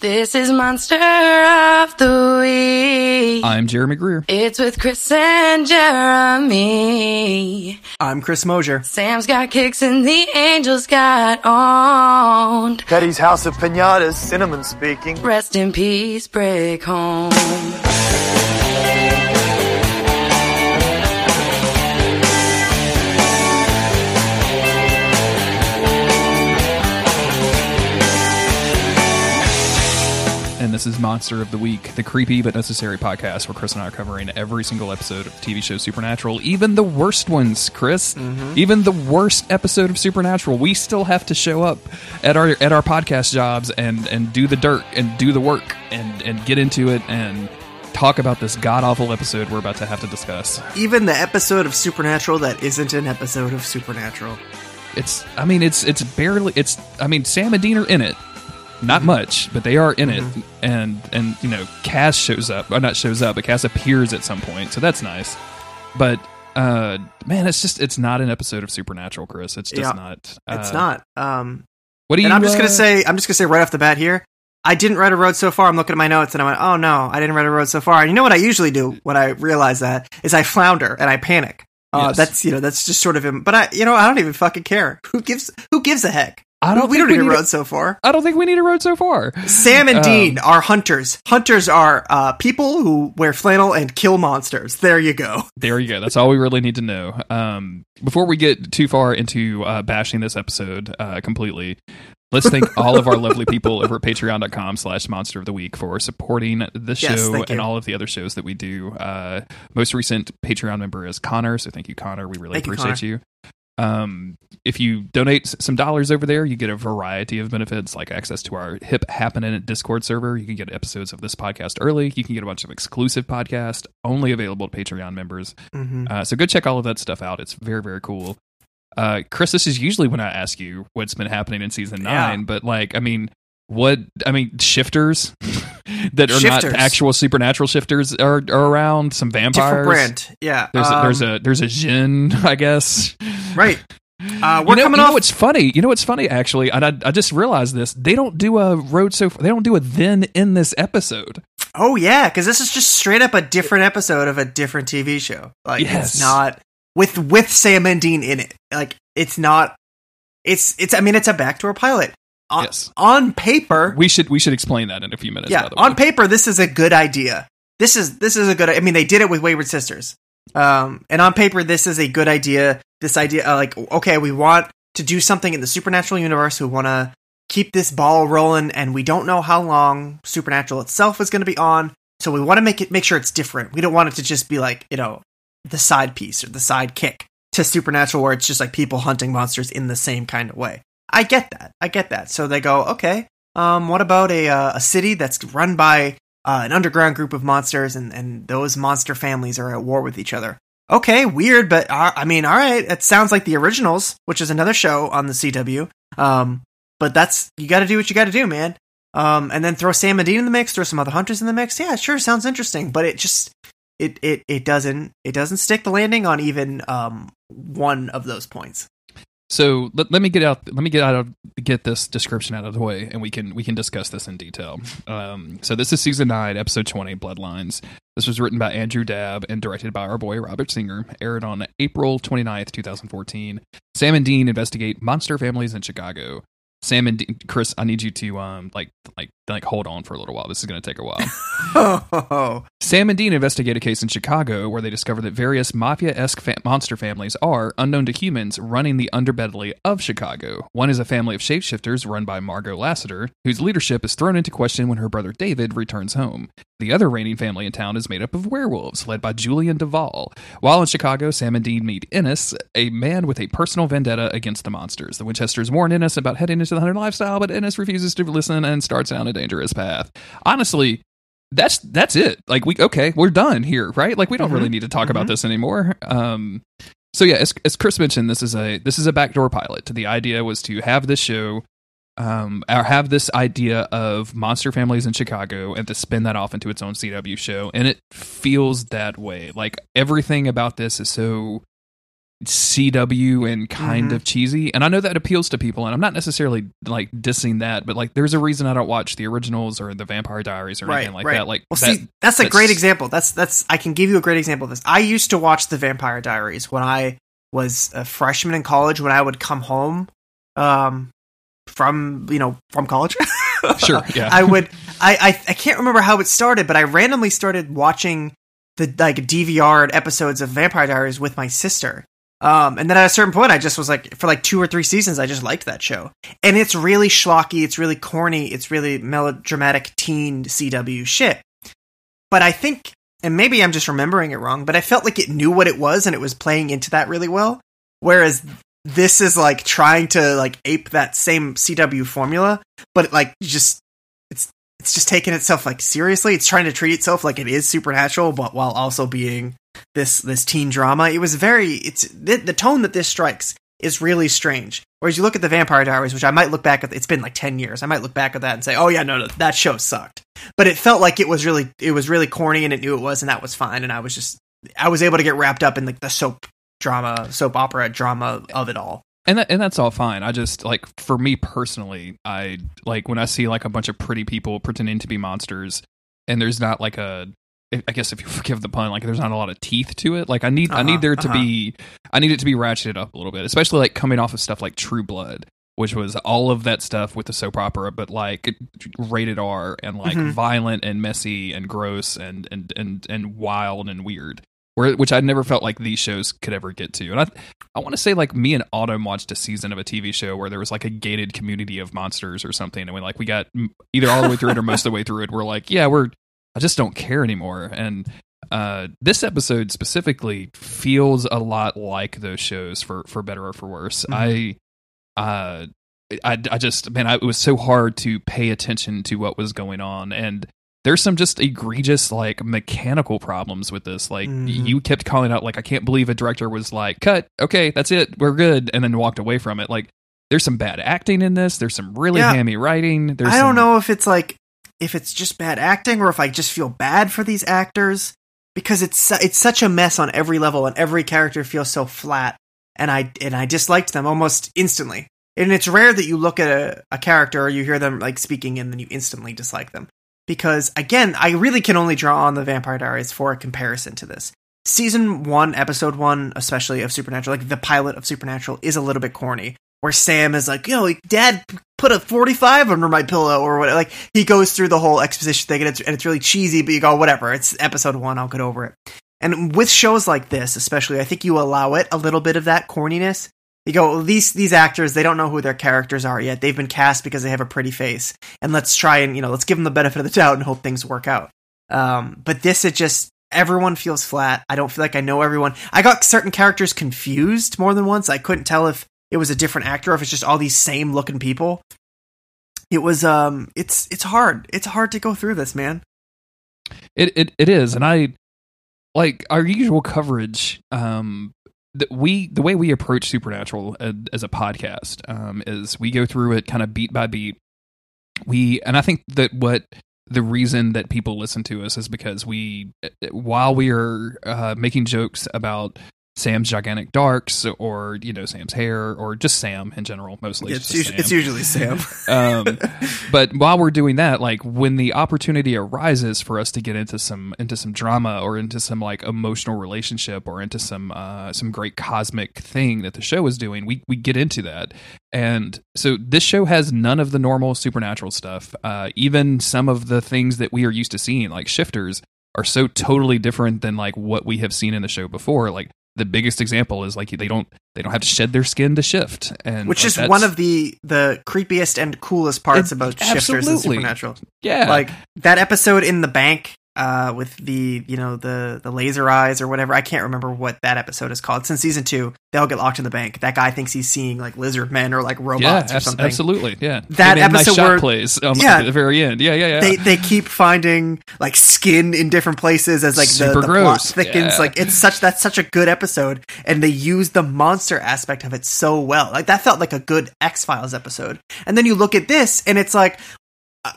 This is Monster of the Week. I'm Jeremy Greer. It's with Chris and Jeremy. I'm Chris Mosier. Sam's got kicks and the angels got owned. Teddy's House of Pinatas, Cinnamon speaking. Rest in peace, break home. This is Monster of the Week, the creepy but necessary podcast where Chris and I are covering every single episode of TV show Supernatural, even the worst ones, Chris. Mm-hmm. Even the worst episode of Supernatural. We still have to show up at our at our podcast jobs and and do the dirt and do the work and and get into it and talk about this god awful episode we're about to have to discuss. Even the episode of Supernatural that isn't an episode of Supernatural. It's I mean it's it's barely it's I mean Sam and Dean are in it. Not much, but they are in it, and and you know Cass shows up, or not shows up, but Cass appears at some point, so that's nice. But uh, man, it's just it's not an episode of Supernatural, Chris. It's just Yeah, not. It's Uh, not. Um, What do you? and I'm just uh, gonna say, I'm just gonna say right off the bat here, I didn't write a road so far. I'm looking at my notes and I went, oh no, I didn't write a road so far. And you know what I usually do when I realize that is I flounder and I panic. Uh, Yes. That's you know that's just sort of him. But I you know I don't even fucking care. Who gives who gives a heck? I don't we think don't we need a need a- road so far. I don't think we need a road so far. Sam and Um, Dean are hunters. Hunters are uh, people who wear flannel and kill monsters. There you go. There you go. That's all we really need to know. Um, before we get too far into uh, bashing this episode uh, completely, let's thank all of our lovely people over at patreon.com slash monster of the week for supporting the show Yes, and all of the other shows that we do. Uh, most recent Patreon member is Connor, so thank you, Connor. We really Thank appreciate you. Um, if you donate some dollars over there, you get a variety of benefits like access to our hip happening Discord server. You can get episodes of this podcast early. You can get a bunch of exclusive podcasts only available to Patreon members. hmm Uh, so go check all of that stuff out. It's very, very cool. Uh, Chris, this is usually when I ask you what's been happening in season Yeah. nine, but like, I mean, what, I mean, shifters that are Shifters. not actual supernatural shifters are, are around, some vampires. Different brand. Yeah. There's, a, there's um, a, there's a djinn, I guess. right. Uh, we're you know, coming you know off. what's funny? You know what's funny actually, and I, I just realized this. They don't do a road so they don't do a then in this episode. Oh yeah, because this is just straight up a different episode of a different TV show. Like Yes. it's not with with Sam and Dean in it. Like it's not. It's it's. I mean, it's a backdoor pilot. On, Yes. on paper, We should we should explain that in a few minutes. yeah. by the On paper, this is a good idea. This is this is a good. I mean, they did it with Wayward Sisters. Um, and on paper, this is a good idea. This idea, uh, like, okay, we want to do something in the supernatural universe. We want to keep this ball rolling, and we don't know how long supernatural itself is going to be on. So we want to make it make sure it's different. We don't want it to just be like you know the side piece or the side kick to supernatural, where it's just like people hunting monsters in the same kind of way. I get that. I get that. So they go, okay. Um, what about a uh, a city that's run by uh, an underground group of monsters, and and those monster families are at war with each other? Okay, weird, but uh, I mean, all right. It sounds like the originals, which is another show on the CW. Um, but that's you got to do what you got to do, man. Um, and then throw Sam and Dean in the mix, throw some other hunters in the mix. Yeah, sure, sounds interesting, but it just it it it doesn't it doesn't stick the landing on even um one of those points. So let, let me get out let me get out of get this description out of the way and we can we can discuss this in detail. Um, so this is season nine, episode twenty, Bloodlines. This was written by Andrew Dabb and directed by our boy Robert Singer. Aired on April 29th, 2014. Sam and Dean investigate monster families in Chicago. Sam and Chris, I need you to um like like like hold on for a little while. This is going to take a while. Oh, Sam and Dean investigate a case in Chicago where they discover that various mafia esque fa- monster families are, unknown to humans, running the underbelly of Chicago. One is a family of shapeshifters run by Margot Lassiter, whose leadership is thrown into question when her brother David returns home. The other reigning family in town is made up of werewolves, led by Julian Duval. While in Chicago, Sam and Dean meet Ennis, a man with a personal vendetta against the monsters. The Winchesters warn Ennis about heading into the hunter lifestyle, but Ennis refuses to listen and starts down a dangerous path. Honestly, that's that's it. Like we okay, we're done here, right? Like we don't Mhm. really need to talk about Mhm. this anymore. Um so yeah, as, as Chris mentioned, this is a this is a backdoor pilot. The idea was to have this show um or have this idea of monster families in Chicago and to spin that off into its own CW show and it feels that way. Like everything about this is so CW and kind Mhm. of cheesy. And I know that appeals to people, and I'm not necessarily like dissing that, but like there's a reason I don't watch the originals or the Vampire Diaries or anything like that. Like well, that, see, that's a that's- great example. That's that's I can give you a great example of this. I used to watch the Vampire Diaries when I was a freshman in college. When I would come home, um, from you know from college. Sure, yeah. I would. I, I I can't remember how it started, but I randomly started watching the like DVR episodes of Vampire Diaries with my sister. Um, and then at a certain point, I just was like, for like two or three seasons, I just liked that show. And it's really schlocky, it's really corny, it's really melodramatic teen CW shit. But I think, and maybe I'm just remembering it wrong, but I felt like it knew what it was and it was playing into that really well. Whereas this is like trying to like ape that same CW formula, but it, like just it's it's just taking itself like seriously. It's trying to treat itself like it is supernatural, but while also being this this teen drama. It was very it's the, the tone that this strikes is really strange. Whereas you look at the Vampire Diaries, which I might look back at, it's been like ten years. I might look back at that and say, oh yeah, no, no, that show sucked. But it felt like it was really it was really corny, and it knew it was, and that was fine. And I was just I was able to get wrapped up in like the soap drama, soap opera drama of it all. and that, and that's all fine. I just like for me personally, I like when I see like a bunch of pretty people pretending to be monsters, and there's not like a, I guess if you forgive the pun, like there's not a lot of teeth to it. Like I need, I Uh-huh, need there to uh-huh. be, I need it to be ratcheted up a little bit, especially like coming off of stuff like True Blood. Which was all of that stuff with the soap opera, but like rated R and like Mhm. violent and messy and gross and and and and wild and weird. Where, which I never felt like these shows could ever get to. And I, I want to say like me and Autumn watched a season of a TV show where there was like a gated community of monsters or something, and we like we got either all the way through it or most of the way through it. We're like, yeah, we're I just don't care anymore. And uh, this episode specifically feels a lot like those shows for for better or for worse. I uh. I, I just man I, it was so hard to pay attention to what was going on and there's some just egregious like mechanical problems with this like Mhm. you kept calling out like i can't believe a director was like cut okay that's it we're good and then walked away from it like there's some bad acting in this there's some really Yeah. hammy writing there's I don't some- know if it's like if it's just bad acting or if I just feel bad for these actors because it's it's such a mess on every level and every character feels so flat and I and I disliked them almost instantly. And it's rare that you look at a, a character or you hear them like speaking and then you instantly dislike them. Because again, I really can only draw on the Vampire Diaries for a comparison to this. Season one, episode one, especially of Supernatural, like the pilot of Supernatural, is a little bit corny. Where Sam is like, you yo, dad put a 45 under my pillow or what. Like, he goes through the whole exposition thing and it's, and it's really cheesy, but you go, whatever, it's episode one, I'll get over it. And with shows like this, especially, I think you allow it a little bit of that corniness. You go, well, these these actors, they don't know who their characters are yet. They've been cast because they have a pretty face, and let's try and you know, let's give them the benefit of the doubt and hope things work out. Um, but this, it just everyone feels flat. I don't feel like I know everyone. I got certain characters confused more than once. I couldn't tell if it was a different actor or if it's just all these same looking people. It was um, it's it's hard. It's hard to go through this, man. It, it it is, and I like our usual coverage. Um, that we the way we approach Supernatural as a podcast um, is we go through it kind of beat by beat. We and I think that what the reason that people listen to us is because we, while we are uh, making jokes about Sam's gigantic darks or you know Sam's hair or just Sam in general, mostly It's just usu- it's usually Sam. um, but while we're doing that, like when the opportunity arises for us to get into some into some drama or into some like emotional relationship or into some uh, some great cosmic thing that the show is doing, we we get into that. And so this show has none of the normal supernatural stuff. Uh, even some of the things that we are used to seeing, like shifters, are so totally different than like what we have seen in the show before. Like the biggest example is like they don't they don't have to shed their skin to shift, and Which like, is one of the the creepiest and coolest parts about shifters and supernatural. yeah Like that episode in the bank uh, with the you know the the laser eyes or whatever. I can't remember what that episode is called. Since season two, they all get locked in the bank. That guy thinks he's seeing like lizard men or like yeah, robots or something. absolutely, yeah. That nice episode shot where- plays um, Yeah. at the very end. Yeah, yeah, yeah. They they keep finding like skin in different places as like the, Super the plot gross. thickens. Yeah. Like it's such that's such a good episode, and they use the monster aspect of it so well. Like that felt like a good X Files episode. And then you look at this, and it's like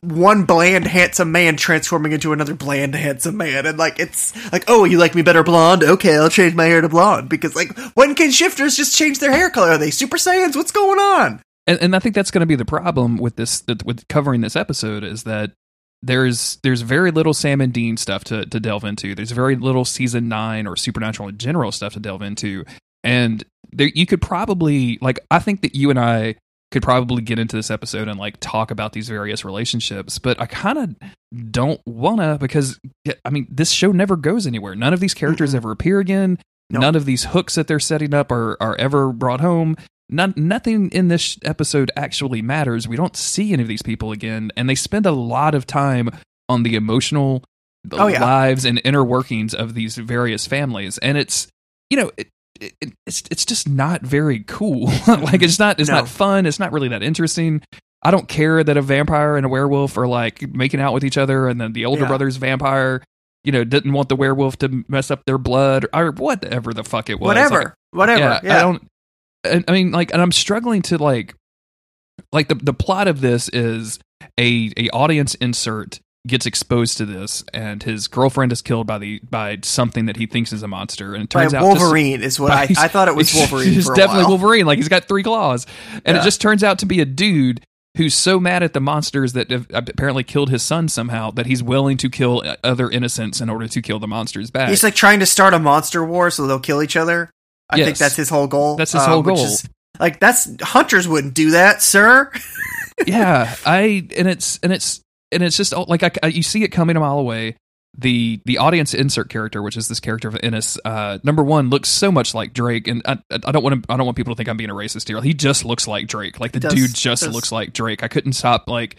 one bland handsome man transforming into another bland handsome man. And like it's like oh you like me better blonde? Okay i'll change my hair to blonde. Because like when can shifters just change their hair color. Are they super saiyans? What's going on? And, and I think that's going to be the problem with this with covering this episode is that there's there's very little Sam and Dean stuff to to delve into. There's very little season nine or supernatural in general stuff to delve into, and there you could probably like I think that you and I could probably get into this episode and like talk about these various relationships, but I kind of don't wanna because I mean this show never goes anywhere. None of these characters ever appear again. None of these hooks that they're setting up are are ever brought home. None, nothing in this episode actually matters. We don't see any of these people again, and they spend a lot of time on the emotional Oh, yeah. lives and inner workings of these various families, and it's you know it, it, it's it's just not very cool. like it's not it's No. not fun. It's not really that interesting. I don't care that a vampire and a werewolf are like making out with each other, and then the older Yeah. brother's vampire, you know, didn't want the werewolf to mess up their blood or, or whatever the fuck it was. whatever Like, whatever yeah, I don't. I I mean, like, and I'm struggling to like, like the the plot of this is a a audience insert gets exposed to this, and his girlfriend is killed by the by something that he thinks is a monster, and it by turns out just- wolverine is what I, I thought it was wolverine It's for a definitely while. Wolverine. Like he's got three claws, and Yeah. it just turns out to be a dude who's so mad at the monsters that have apparently killed his son somehow that he's willing to kill other innocents in order to kill the monsters back. He's like trying to start a monster war so they'll kill each other. I think that's his whole goal. That's his uh, whole which goal. is- like that's hunters wouldn't do that, sir. yeah, I and it's and it's and it's just like I, I- you see it coming a mile away. The the audience insert character, which is this character of Ennis, uh, number one looks so much like Drake, and I, I don't want to I don't want people to think I'm being a racist here. He just looks like Drake. Like the Does- dude just does. looks like Drake. I couldn't stop like.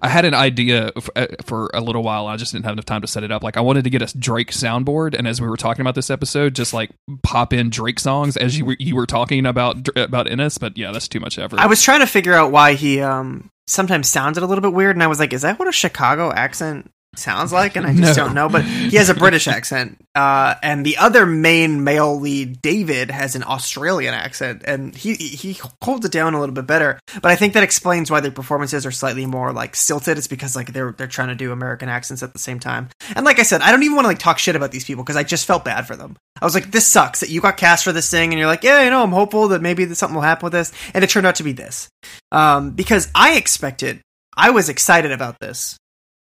I had an idea f- uh, for a little while. I just didn't have enough time to set it up. Like I wanted to get a Drake soundboard, and as we were talking about this episode, just like pop in Drake songs as you were you were talking about about Ennis. But yeah, that's too much effort. I was trying to figure out why he um sometimes sounded a little bit weird, and I was like, is that what a Chicago accent sounds like? And I just No. don't know. But he has a British accent, uh, and the other main male lead, David, has an Australian accent, and he he holds it down a little bit better. But I think that explains why their performances are slightly more like stilted. It's because like they're they're trying to do American accents at the same time. And like I said, I don't even want to like talk shit about these people because I just felt bad for them. I was like, this sucks that you got cast for this thing, and you're like, yeah, you know, I'm hopeful that maybe that something will happen with this, and it turned out to be this. Um, because I expected, I was excited about this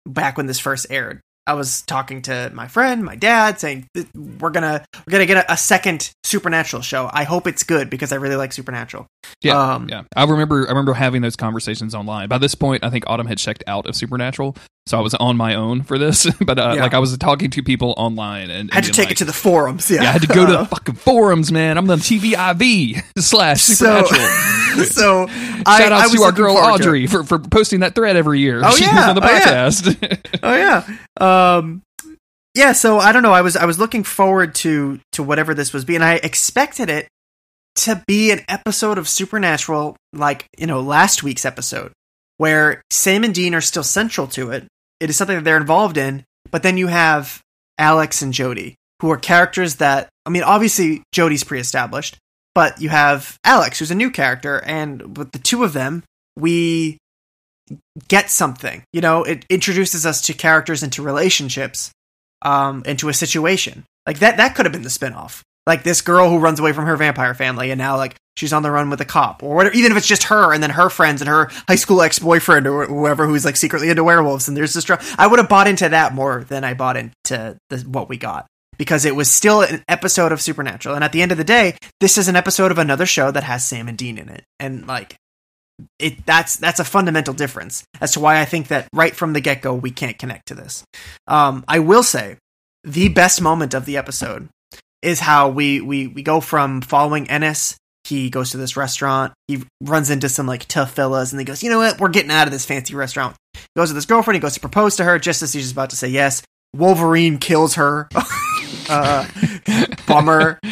back when this first aired. I was talking to my friend, my dad, saying we're gonna we're gonna get a, a second Supernatural show. I hope it's good because I really like Supernatural. Yeah, Um, yeah. I remember. I remember having those conversations online. By this point, I think Autumn had checked out of Supernatural, so I was on my own for this. but uh, Yeah. like, I was talking to people online, and, I had to take it to the forums. Yeah, Yeah, I had to go to the fucking forums, man. I'm the TVIV slash Supernatural. so I, Shout I out was to our girl forward to it. Audrey for, for posting that thread every year. Oh, she yeah. on the Oh, yeah. podcast. oh yeah um yeah so i don't know i was i was looking forward to to whatever this was being i expected it to be an episode of supernatural like you know last week's episode where sam and dean are still central to it it is something that they're involved in but then you have alex and jody who are characters that i mean obviously jody's pre-established but you have alex who's a new character and with the two of them we get something. You know, it introduces us to characters into relationships, um, into a situation. Like that that could have been the spinoff. Like this girl who runs away from her vampire family and now like she's on the run with a cop or whatever even if it's just her and then her friends and her high school ex-boyfriend or whoever who's like secretly into werewolves and there's this dra- I would have bought into that more than I bought into the, what we got because it was still an episode of Supernatural and at the end of the day this is an episode of another show that has Sam and Dean in it and like it that's that's a fundamental difference as to why I think that right from the get go we can't connect to this. Um, I will say the best moment of the episode is how we we we go from following Ennis. He goes to this restaurant. He runs into some like tough fellas, and he goes, "You know what? We're getting out of this fancy restaurant." He goes with his girlfriend. He goes to propose to her just as he's about to say yes. Wolverine kills her. uh, bummer.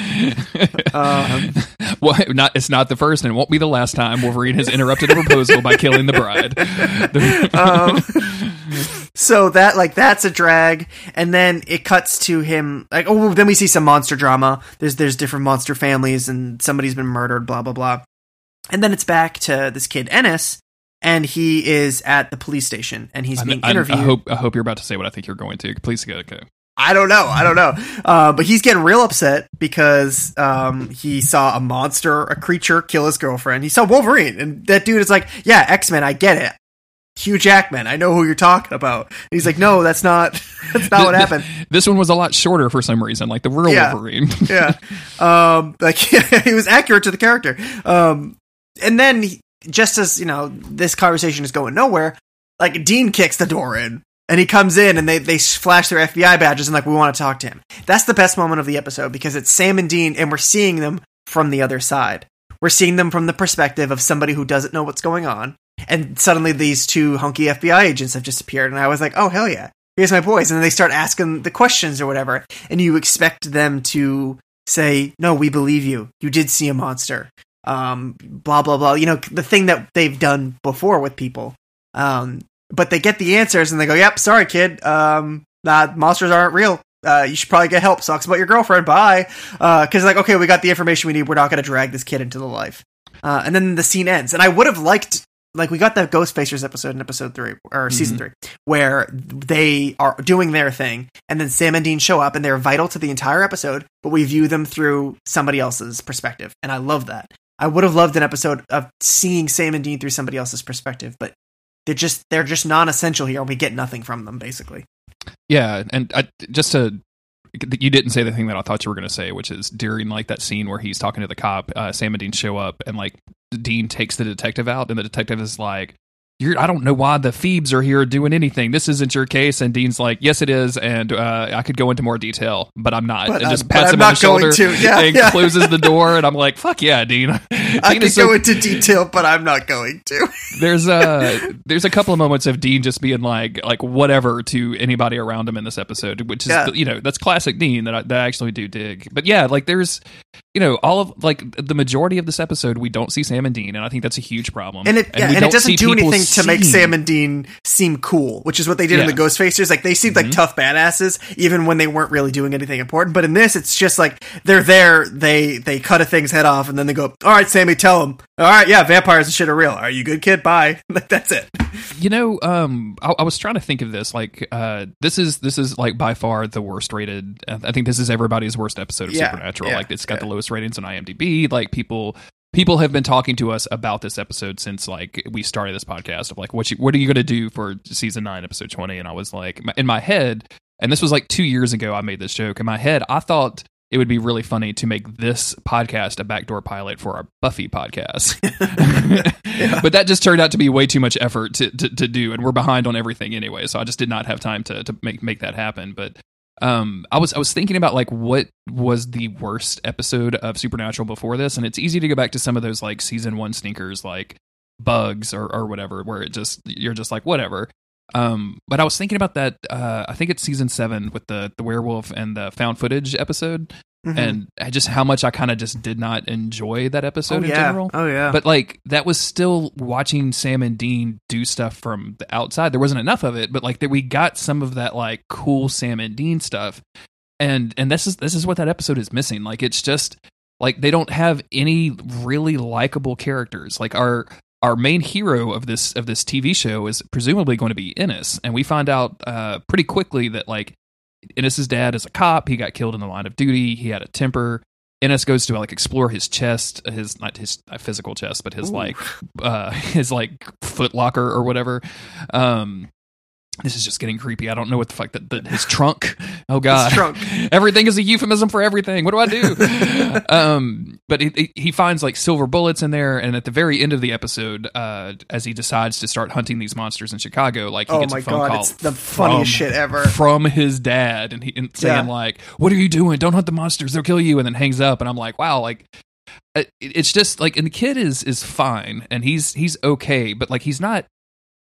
Um, well, not it's not the first and it won't be the last time Wolverine has interrupted a proposal by killing the bride. um, so that like that's a drag and then it cuts to him like oh then we see some monster drama there's there's different monster families and somebody's been murdered blah blah blah and then it's back to this kid ennis and he is at the police station and he's I- being interviewed. I hope I hope you're about to say what I think you're going to. Please go. go. I don't know. I don't know. Uh, but he's getting real upset because um, he saw a monster, a creature, kill his girlfriend. He saw Wolverine, and that dude is like, "Yeah, X Men. I get it. Hugh Jackman. I know who you're talking about." And he's like, "No, that's not. That's not what happened." This one was a lot shorter for some reason, like the real Yeah. Wolverine. yeah. Um, like he was accurate to the character. Um, and then he, just as you know, this conversation is going nowhere. Like Dean kicks the door in, and he comes in, and they they flash their FBI badges, and like we want to talk to him. That's the best moment of the episode because it's Sam and Dean, and we're seeing them from the other side. We're seeing them from the perspective of somebody who doesn't know what's going on, and suddenly these two hunky FBI agents have just appeared, and I was like, oh hell yeah, here's my boys, and then they start asking the questions or whatever, and you expect them to say, no, we believe you, you did see a monster, um, blah blah blah, you know, the thing that they've done before with people, um, but they get the answers and they go, yep, sorry kid, um, monsters aren't real. Uh, you should probably get help. Sucks about your girlfriend. Bye. Uh, cause like, okay, we got the information we need. We're not going to drag this kid into the life. Uh, and then the scene ends. And I would have liked, like, we got the Ghostfacers episode in episode three, or season mm-hmm. three, where they are doing their thing. And then Sam and Dean show up and they're vital to the entire episode, but we view them through somebody else's perspective. And I love that. I would have loved an episode of seeing Sam and Dean through somebody else's perspective, but they're just, they're just non-essential here. We get nothing from them, basically. Yeah, and I, just to you didn't say the thing that I thought you were going to say, which is during like that scene where he's talking to the cop, uh, Sam and Dean show up, and like Dean takes the detective out, and the detective is like, "You're I don't know why the Feebs are here doing anything. This isn't your case." And Dean's like, "Yes, it is, and uh, I could go into more detail, but I'm not." But and just I'm- pats him I'm on not the shoulder to. Yeah, and yeah. closes the door, and I'm like, "Fuck yeah, Dean!" I Dean could so go into detail, but I'm not going to. there's a there's a couple of moments of Dean just being like like whatever to anybody around him in this episode, which is Yeah. you know that's classic Dean that I, that I actually do dig. But yeah, like there's you know all of like the majority of this episode we don't see Sam and Dean, and I think that's a huge problem. and it yeah, we and, don't it doesn't see do anything to make Sam and Dean seem cool, which is what they did in Yeah. the Ghostfacers. Like they seemed like Mhm. tough badasses, even when they weren't really doing anything important. But in this, it's just like they're there, they they cut a thing's head off, and then they go, "All right, Sammy, tell him. All right, yeah, vampires and shit are real. Are you good, kid? Bye." Like that's it. You know, um, I, I was trying to think of this. Like, uh, this is this is like by far the worst rated. I think this is everybody's worst episode of Yeah, Supernatural. yeah, like, it's got the lowest ratings on IMDb. Like, people people have been talking to us about this episode since like we started this podcast. Of like, what you what are you going to do for season nine, episode twenty? And I was like, in my head, and this was like two years ago. I made this joke in my head. I thought. It would be really funny to make this podcast a backdoor pilot for our Buffy podcast. but that just turned out to be way too much effort to, to, to do, and we're behind on everything anyway. So I just did not have time to, to make make that happen. But um, I was I was thinking about like what was the worst episode of Supernatural before this, and it's easy to go back to some of those like season one stinkers like bugs or or whatever, where it just you're just like whatever. Um, but I was thinking about that. Uh, I think it's season seven with the the werewolf and the found footage episode, Mhm. and just how much I kind of just did not enjoy that episode oh in yeah, general. oh yeah. But like that was still watching Sam and Dean do stuff from the outside. There wasn't enough of it, but like that we got some of that like cool Sam and Dean stuff. And and this is this is what that episode is missing. Like it's just like they don't have any really likable characters. Like our our main hero of this of this TV show is presumably going to be Ennis, and we find out uh, pretty quickly that like Ennis's dad is a cop. He got killed in the line of duty. He had a temper. Ennis goes to like explore his chest, his not his uh, physical chest, but his Ooh. like uh his like foot locker or whatever. Um this is just getting creepy. I don't know what the fuck that, that his trunk. Oh god. trunk. everything is a euphemism for everything. What do I do? um but he, he finds like silver bullets in there and at the very end of the episode uh as he decides to start hunting these monsters in Chicago, like he Oh gets a phone god, call it's the funniest from- shit ever. from his dad and he and saying Yeah. like what are you doing don't hunt the monsters they'll kill you and then hangs up and i'm like wow like it's just like and the kid is is fine and he's he's okay but like he's not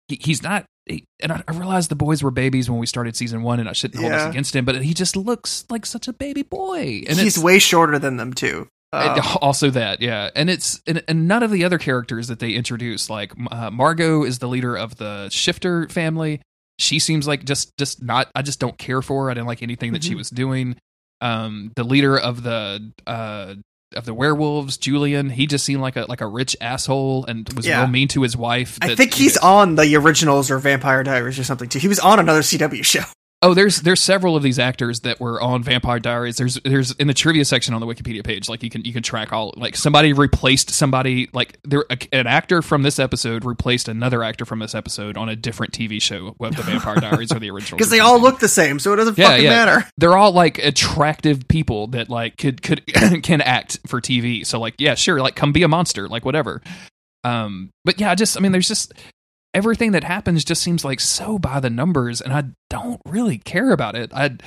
he, he's not he- and I, I realized the boys were babies when we started season one and i shouldn't hold this Yeah. against him but he just looks like such a baby boy and He's way shorter than them too. Uh, also that, yeah, and it's and, and none of the other characters that they introduce, like uh, Margot, is the leader of the Shifter family. She seems like just just not. I just don't care for her. I didn't like anything that she Mhm. was doing. Um, the leader of the uh of the werewolves. Julian, he just seemed like a like a rich asshole and was Yeah. real mean to his wife. I think he's on the originals or Vampire Diaries or something too. He was on another CW show. Oh, there's there's several of these actors that were on Vampire Diaries. There's there's in the trivia section on the Wikipedia page, like you can you can track all like somebody replaced somebody like there a, an actor from this episode replaced another actor from this episode on a different TV show of the Vampire Diaries or the original. Because they all look the same, so it doesn't yeah, fucking yeah. matter. They're all like attractive people that like could could can act for TV. So like yeah, sure, like come be a monster, like whatever. Um, but yeah, just I mean, there's just everything that happens just seems like so by the numbers, and I don't really care about it. I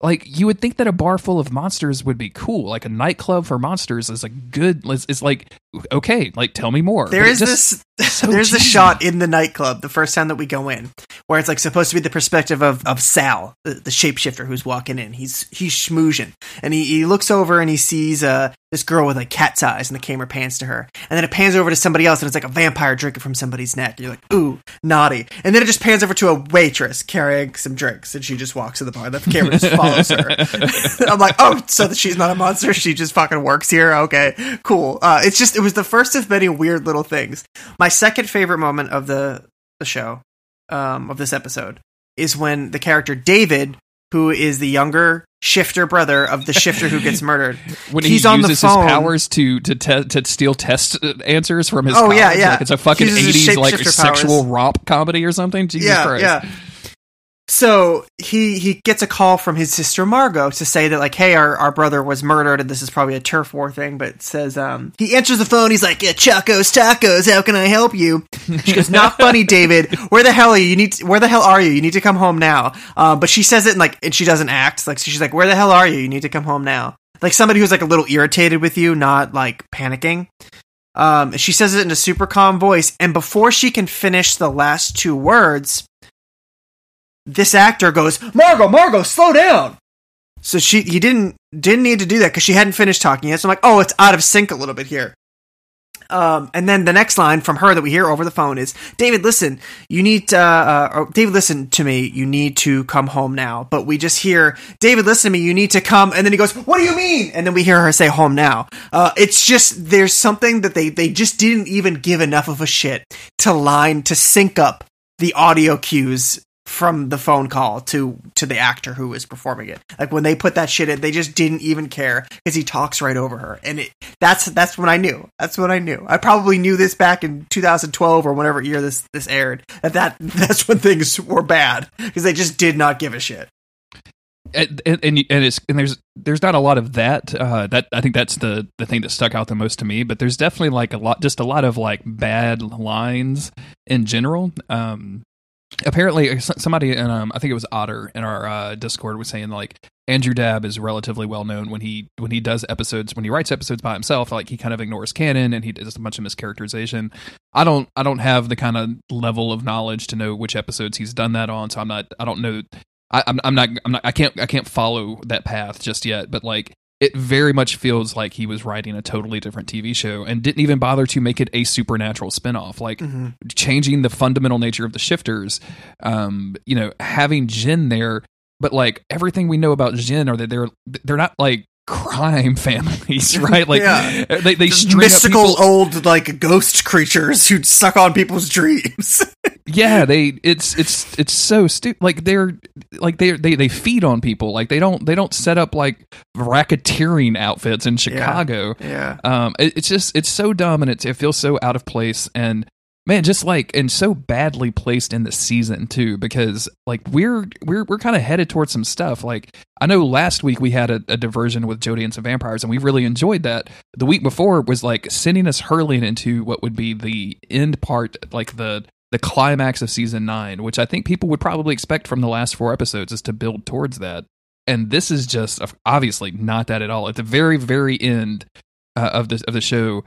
like you would think that a bar full of monsters would be cool, like a nightclub for monsters is a good. it's, is like okay, like tell me more. There is just- this. so there's a shot in the nightclub the first time that we go in, where it's like supposed to be the perspective of of Sal, the, the shapeshifter who's walking in. He's he's schmoozing, and he, he looks over and he sees uh this girl with like cat's eyes, and the camera pans to her, and then it pans over to somebody else, and it's like a vampire drinking from somebody's neck. And you're like, ooh, naughty, and then it just pans over to a waitress carrying some drinks, and she just walks to the bar. and The camera just follows her. I'm like, oh, so she's not a monster. She just fucking works here. Okay, cool. Uh, it's just it was the first of many weird little things. My second favorite moment of the the show, um, of this episode, is when the character David, who is the younger shifter brother of the shifter who gets murdered, when he's he on the uses his powers to to te- to steal test answers from his Oh, yeah, yeah. like it's a fucking uses eighties like shapeshifter sexual powers. romp comedy or something. Jesus yeah, Christ. yeah. So he he gets a call from his sister Margot to say that like, hey, our, our brother was murdered, and this is probably a turf war thing. But says um, he answers the phone. He's like, yeah, Chacos Tacos, how can I help you? She goes, not funny, David. Where the hell are you? You need to, where the hell are you? You need to come home now. Uh, but she says it in, like, and she doesn't act like she's like, where the hell are you? You need to come home now. Like somebody who's like a little irritated with you, not like panicking. Um, she says it in a super calm voice, and before she can finish the last two words, this actor goes, "Margot, Margot, slow down." So she he didn't didn't need to do that because she hadn't finished talking yet. So I'm like, oh, it's out of sync a little bit here. Um, and then the next line from her that we hear over the phone is, "David, listen, you need to, uh, or, David, listen to me. You need to come home now." But we just hear, "David, listen to me. You need to come." And then he goes, "What do you mean?" And then we hear her say, "Home now." Uh, it's just there's something that they they just didn't even give enough of a shit to line to sync up the audio cues from the phone call to to the actor who was performing it. Like when they put that shit in, they just didn't even care because he talks right over her, and it that's that's when I knew. That's when I knew. I probably knew this back in 2012 or whatever year this this aired. That that that's when things were bad because they just did not give a shit. and and, and it's and there's there's not a lot of that. Uh, that I think that's the the thing that stuck out the most to me. But there's definitely like a lot, just a lot of like bad lines in general. Um, apparently, somebody in um, I think it was Otter in our uh, Discord was saying like Andrew Dabb is relatively well known when he when he does episodes when he writes episodes by himself. Like he kind of ignores canon and he does a bunch of mischaracterization. I don't I don't have the kind of level of knowledge to know which episodes he's done that on. So I'm not I don't know I, I'm, I'm not I'm not I can't I can't follow that path just yet. But like it very much feels like he was writing a totally different TV show and didn't even bother to make it a supernatural spinoff. Like changing the fundamental nature of the shifters, um, you know, having djinn there, but like everything we know about djinn are that they're they're not like crime families, right? Like Yeah. they they Mystical old like ghost creatures who suck on people's dreams. yeah they it's it's it's so stupid like they're like they they they feed on people like they don't they don't set up like racketeering outfits in chicago yeah. um it, it's just it's so dumb and it, it feels so out of place and man just like and so badly placed in the season too because like we're we're we're kind of headed towards some stuff. Like i know last week we had a, a diversion with jody and some vampires and we really enjoyed that. The week before was like sending us hurling into what would be the end part like the the climax of season nine which i think people would probably expect from the last four episodes is to build towards that. And this is just obviously not that at all. At the very very end uh, of the of the show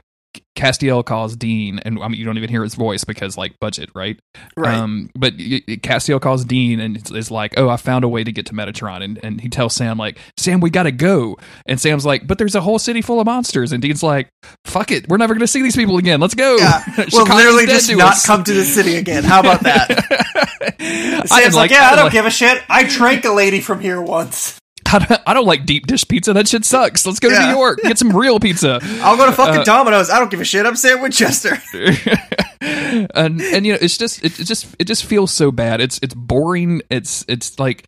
Castiel calls Dean, and I mean, you don't even hear his voice because like budget, right? Right. Um, but Castiel calls Dean and is- is like, "Oh, I found a way to get to Metatron," and, and he tells Sam like, "Sam, we gotta go." And Sam's like, "But there's a whole city full of monsters," and Dean's like, "Fuck it, we're never gonna see these people again. Let's go." Yeah. We'll literally just not us. come to the city again. How about that? Sam's didn't like, yeah, I didn't don't like- give a shit. I drank a lady from here once. I don't, I don't like deep dish pizza. That shit sucks. Let's go to Yeah. New York, get some real pizza. I'll go to fucking Uh, Domino's. I don't give a shit. I'm Sam Winchester. and and you know it's just it, it just it just feels so bad it's it's boring it's it's like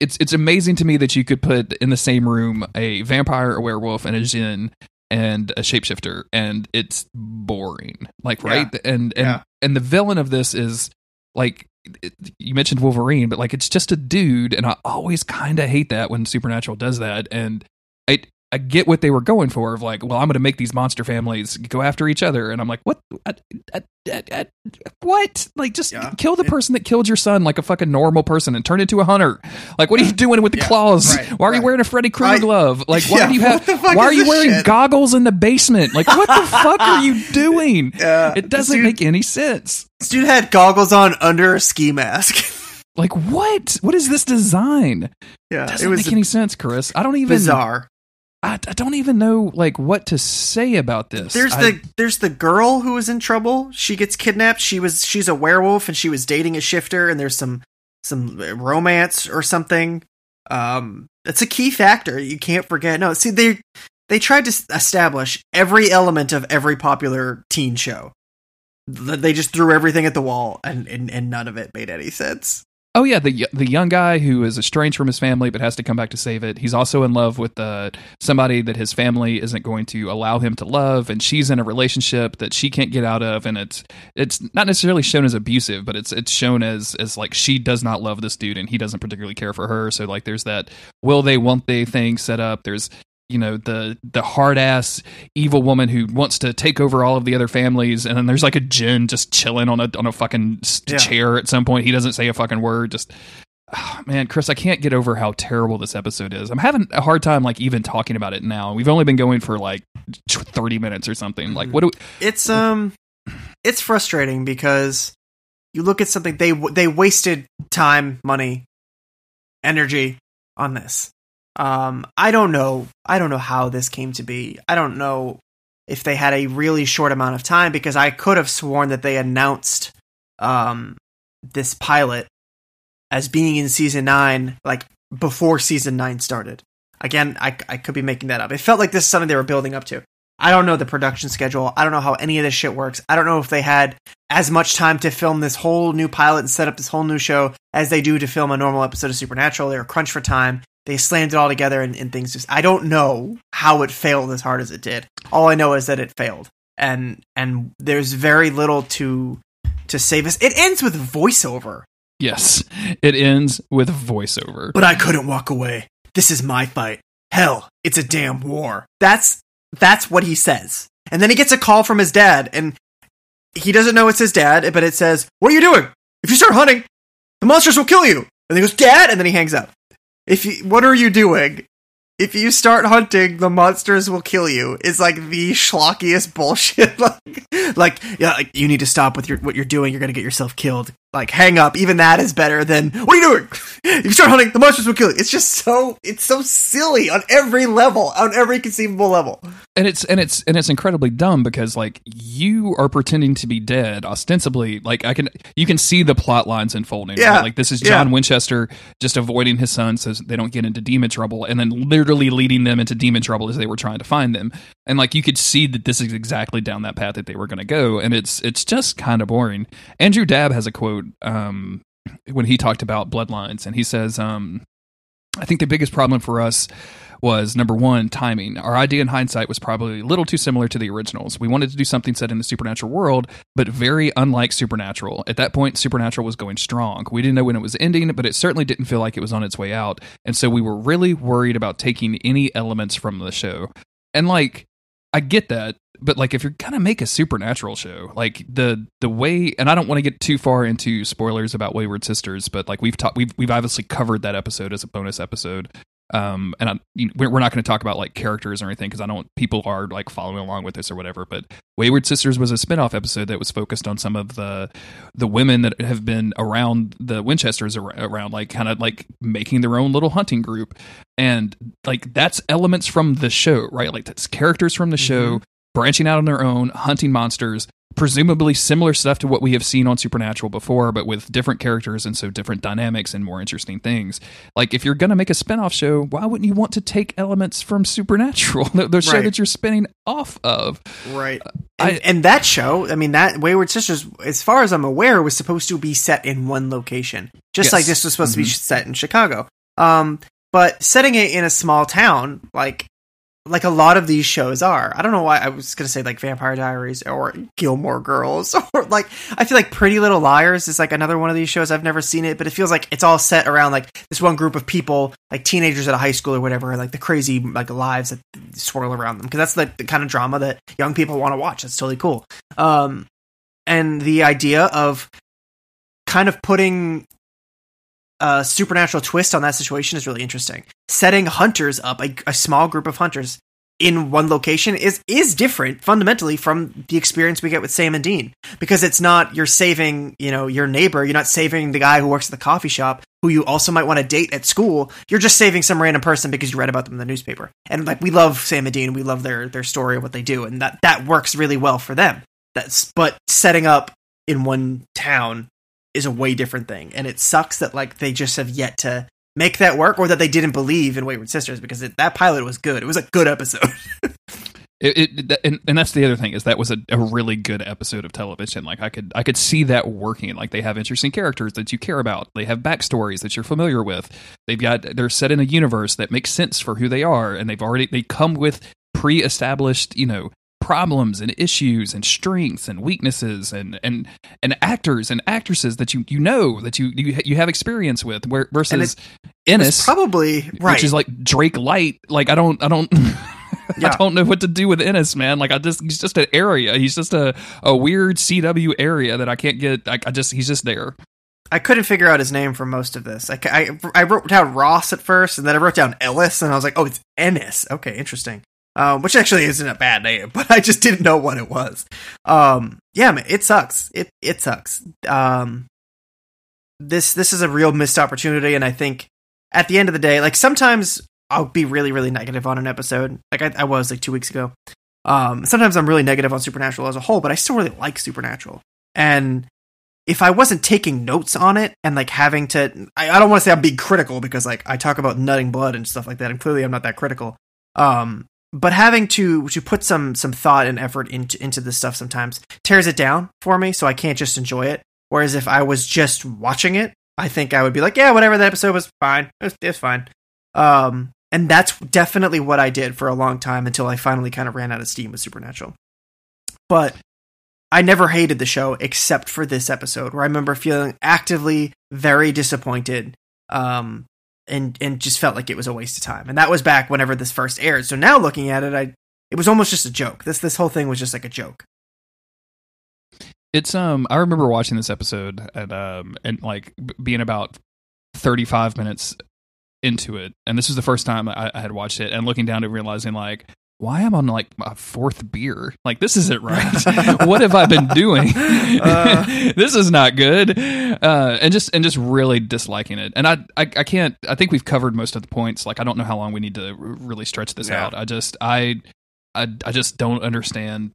it's it's amazing to me that you could put in the same room a vampire a werewolf and a djinn and a shapeshifter and it's boring like Yeah. right and and Yeah. and the villain of this is like you mentioned wolverine but like it's just a dude and i always kind of hate that when supernatural does that and i get what they were going for of like, well, I'm going to make these monster families go after each other, and I'm like, what? I, I, I, what? Like, just Yeah. kill the person that killed your son like a fucking normal person and turn into a hunter. Like, what are you doing with the Yeah. claws? Right. Why are you wearing a Freddy Krueger glove? Like, why Yeah, do you have? Why are you wearing shit? goggles in the basement? Like, what the fuck are you doing? Yeah, It doesn't dude- make any sense. This dude had goggles on under a ski mask. Like, what? What is this design? yeah, It doesn't it was make any sense, Chris. I don't even. bizarre. I, I don't even know like what to say about this. There's I- the there's the girl who was in trouble. She gets kidnapped. She was she's a werewolf and she was dating a shifter. And there's some some romance or something. Um, that's a key factor. You can't forget. No, see they they tried to establish every element of every popular teen show. Th- They just threw everything at the wall, and and, and none of it made any sense. Oh yeah, the the young guy who is estranged from his family but has to come back to save it. He's also in love with uh, somebody that his family isn't going to allow him to love, and she's in a relationship that she can't get out of, and it's it's not necessarily shown as abusive, but it's it's shown as as like she does not love this dude and he doesn't particularly care for her. So like there's that will they won't they thing set up. There's you know the the hard ass evil woman who wants to take over all of the other families, and then there's like a djinn just chilling on a on a fucking Yeah. chair at some point. He doesn't say a fucking word. Just ah, man, Chris, I can't get over how terrible this episode is. I'm having a hard time like even talking about it now. We've only been going for like 30 minutes or something. Like what do we, it's um it's frustrating because you look at something they they wasted time money energy on this um i don't know i don't know how this came to be i don't know if they had a really short amount of time because i could have sworn that they announced um this pilot as being in season 9 like before season 9 started again i i could be making that up it felt like this is something they were building up to I don't know the production schedule. I don't know how any of this shit works. I don't know if they had as much time to film this whole new pilot and set up this whole new show as they do to film a normal episode of Supernatural. They were crunched for time. They slammed it all together and, and things just I don't know how it failed as hard as it did. All I know is that it failed. And and there's very little to to save us. It ends with voiceover. yes, it ends with voiceover. But I couldn't walk away. This is my fight. Hell, it's a damn war. That's that's what he says. And then he gets a call from his dad, and he doesn't know it's his dad, but it says, What are you doing? If you start hunting, the monsters will kill you. And he goes, Dad, and then he hangs up. If you what are you doing? If you start hunting, the monsters will kill you. Is like the schlockiest bullshit. like, like, yeah, like, you need to stop with your what you're doing. You're gonna get yourself killed. Like, hang up. Even that is better than what are you doing? If you start hunting, the monsters will kill you. It's just so it's so silly on every level, on every conceivable level. and it's and it's and it's incredibly dumb because like you are pretending to be dead ostensibly like i can you can see the plot lines unfolding Yeah. right? like this is Yeah. john winchester just avoiding his son so they don't get into demon trouble and then literally leading them into demon trouble as they were trying to find them and like you could see that this is exactly down that path that they were going to go and it's it's just kind of boring andrew dabb has a quote um when he talked about bloodlines and he says um i think the biggest problem for us was number one, timing. Our idea in hindsight was probably a little too similar to the originals. We wanted to do something set in the supernatural world, but very unlike supernatural. At that point, supernatural was going strong. We didn't know when it was ending, but it certainly didn't feel like it was on its way out. And so we were really worried about taking any elements from the show. And like, I get that, but like if you're gonna make a supernatural show, like the the way and I don't want to get too far into spoilers about Wayward Sisters, but like we've talked we've we've obviously covered that episode as a bonus episode. Um and I, you know, we're, not going to talk about like characters or anything because i don't people are like following along with this or whatever but wayward sisters was a spin-off episode that was focused on some of the the women that have been around the winchesters ar- around like kind of like making their own little hunting group. And like that's elements from the show right? Like that's characters from the show branching out on their own hunting monsters presumably similar stuff to what we have seen on Supernatural before, but with different characters and so different dynamics and more interesting things. Like if you're going to make a spinoff show, why wouldn't you want to take elements from Supernatural, the, the show Right. that you're spinning off of? Right. I- And, and that show, I mean, that Wayward Sisters, as far as I'm aware, was supposed to be set in one location, just Yes. like this was supposed to be Mhm. set in Chicago. Um, but setting it in a small town, like like a lot of these shows are. I don't know why I was gonna say like Vampire Diaries or Gilmore Girls or like I feel like Pretty Little Liars is like another one of these shows. I've never seen it, but it feels like it's all set around like this one group of people, like teenagers at a high school or whatever, like the crazy like lives that swirl around them. Because that's the, the kind of drama that young people want to watch. That's totally cool. Um, and the idea of kind of putting a supernatural twist on that situation is really interesting. Setting hunters up, a, a small group of hunters in one location is is different fundamentally from the experience we get with Sam and Dean because it's not you're saving, you know, your neighbor, you're not saving the guy who works at the coffee shop who you also might want to date at school. You're just saving some random person because you read about them in the newspaper. And like we love Sam and Dean, we love their their story and what they do and that that works really well for them. That's but setting up in one town is a way different thing. And it sucks that like they just have yet to make that work or that they didn't believe in Wayward Sisters because it, that pilot was good. It was a good episode. It, it and, and that's the other thing is that was a, a really good episode of television. Like I could I could see that working. Like they have interesting characters that you care about. They have backstories that you're familiar with. They've got they're set in a universe that makes sense for who they are, and they've already they come with pre-established you know problems and issues and strengths and weaknesses and and and actors and actresses that you you know that you you, you have experience with. Where versus Ennis, probably right. which is like Drake Light. Like I don't I don't Yeah. I don't know what to do with Ennis, man. Like I just he's just an area. He's just a a weird CW area that I can't get. I, I just he's just there. I couldn't figure out his name for most of this. I, I, I wrote down Ross at first, and then I wrote down Ellis, and I was like, oh, it's Ennis. Okay, interesting. Um, which actually isn't a bad name, but I just didn't know what it was. Um, yeah, man, it sucks. It it sucks. Um, this this is a real missed opportunity, and I think at the end of the day, like sometimes I'll be really really negative on an episode, like I, I was like two weeks ago. Um, sometimes I'm really negative on Supernatural as a whole, but I still really like Supernatural, and if I wasn't taking notes on it and like having to, I, I don't want to say I'm being critical because like I talk about nutting blood and stuff like that, and clearly I'm not that critical. Um, but having to to put some some thought and effort into into this stuff sometimes tears it down for me, so I can't just enjoy it. Whereas if I was just watching it, I think I would be like, yeah, whatever. That episode was fine. It was, it fine. Um, and that's definitely what I did for a long time until I finally kind of ran out of steam with Supernatural. But I never hated the show except for this episode where I remember feeling actively very disappointed um and and just felt like it was a waste of time. And that was back whenever this first aired. So now looking at it, I it was almost just a joke. This this whole thing was just like a joke. It's um I remember watching this episode and um and like being about 35 minutes into it and this was the first time I, I had watched it and looking down and realizing like why am I on like my fourth beer? Like this isn't right. what have I been doing? Uh. this is not good. Uh, and just and just really disliking it. And I, I I can't. I think we've covered most of the points. Like I don't know how long we need to really stretch this Yeah. out. I just I I I just don't understand.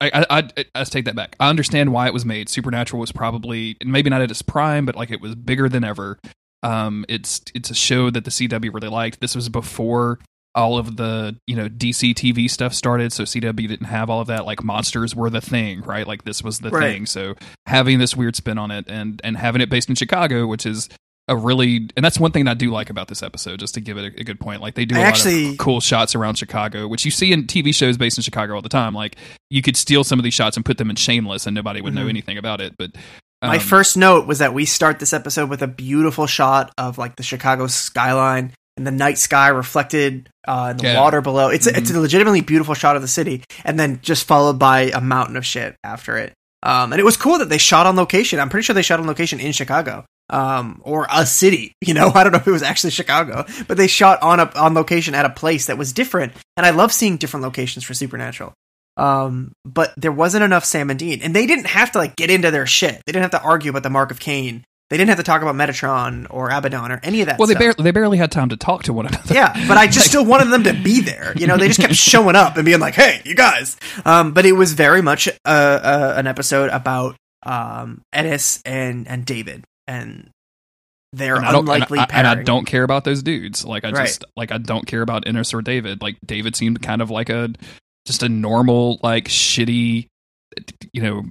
I, I, I, let's take that back. I understand why it was made. Supernatural was probably maybe not at its prime, but like it was bigger than ever. Um, it's it's a show that the CW really liked. This was before all of the you know DC TV stuff started, so CW didn't have all of that. Like monsters were the thing, right? Like this was the Right. thing. So having this weird spin on it and and having it based in Chicago, which is a really and that's one thing I do like about this episode. Just to give it a, a good point, like they do a I lot actually- of cool shots around Chicago, which you see in TV shows based in Chicago all the time. Like you could steal some of these shots and put them in Shameless, and nobody would know Mhm. anything about it. But My um, first note was that we start this episode with a beautiful shot of like the Chicago skyline and the night sky reflected uh, in the Yeah. water below. It's a, it's Mm-hmm. a legitimately beautiful shot of the city, and then just followed by a mountain of shit after it. Um, and it was cool that they shot on location. I'm pretty sure they shot on location in Chicago, um, or a city. You know, I don't know if it was actually Chicago, but they shot on a on location at a place that was different. And I love seeing different locations for Supernatural. Um, but there wasn't enough Sam and Dean, and they didn't have to like get into their shit. They didn't have to argue about the Mark of Cain. They didn't have to talk about Metatron or Abaddon or any of that. Well, they stuff. barely they barely had time to talk to one another. Yeah, but I just still wanted them to be there. You know, they just kept showing up and being like, "Hey, you guys." Um, but it was very much uh, uh, an episode about um, Ennis and and David and their and I don't, and unlikely I, and I don't care about those dudes. Like I Right. just like I don't care about Ennis or David. Like David seemed kind of like a just a normal like shitty, you know,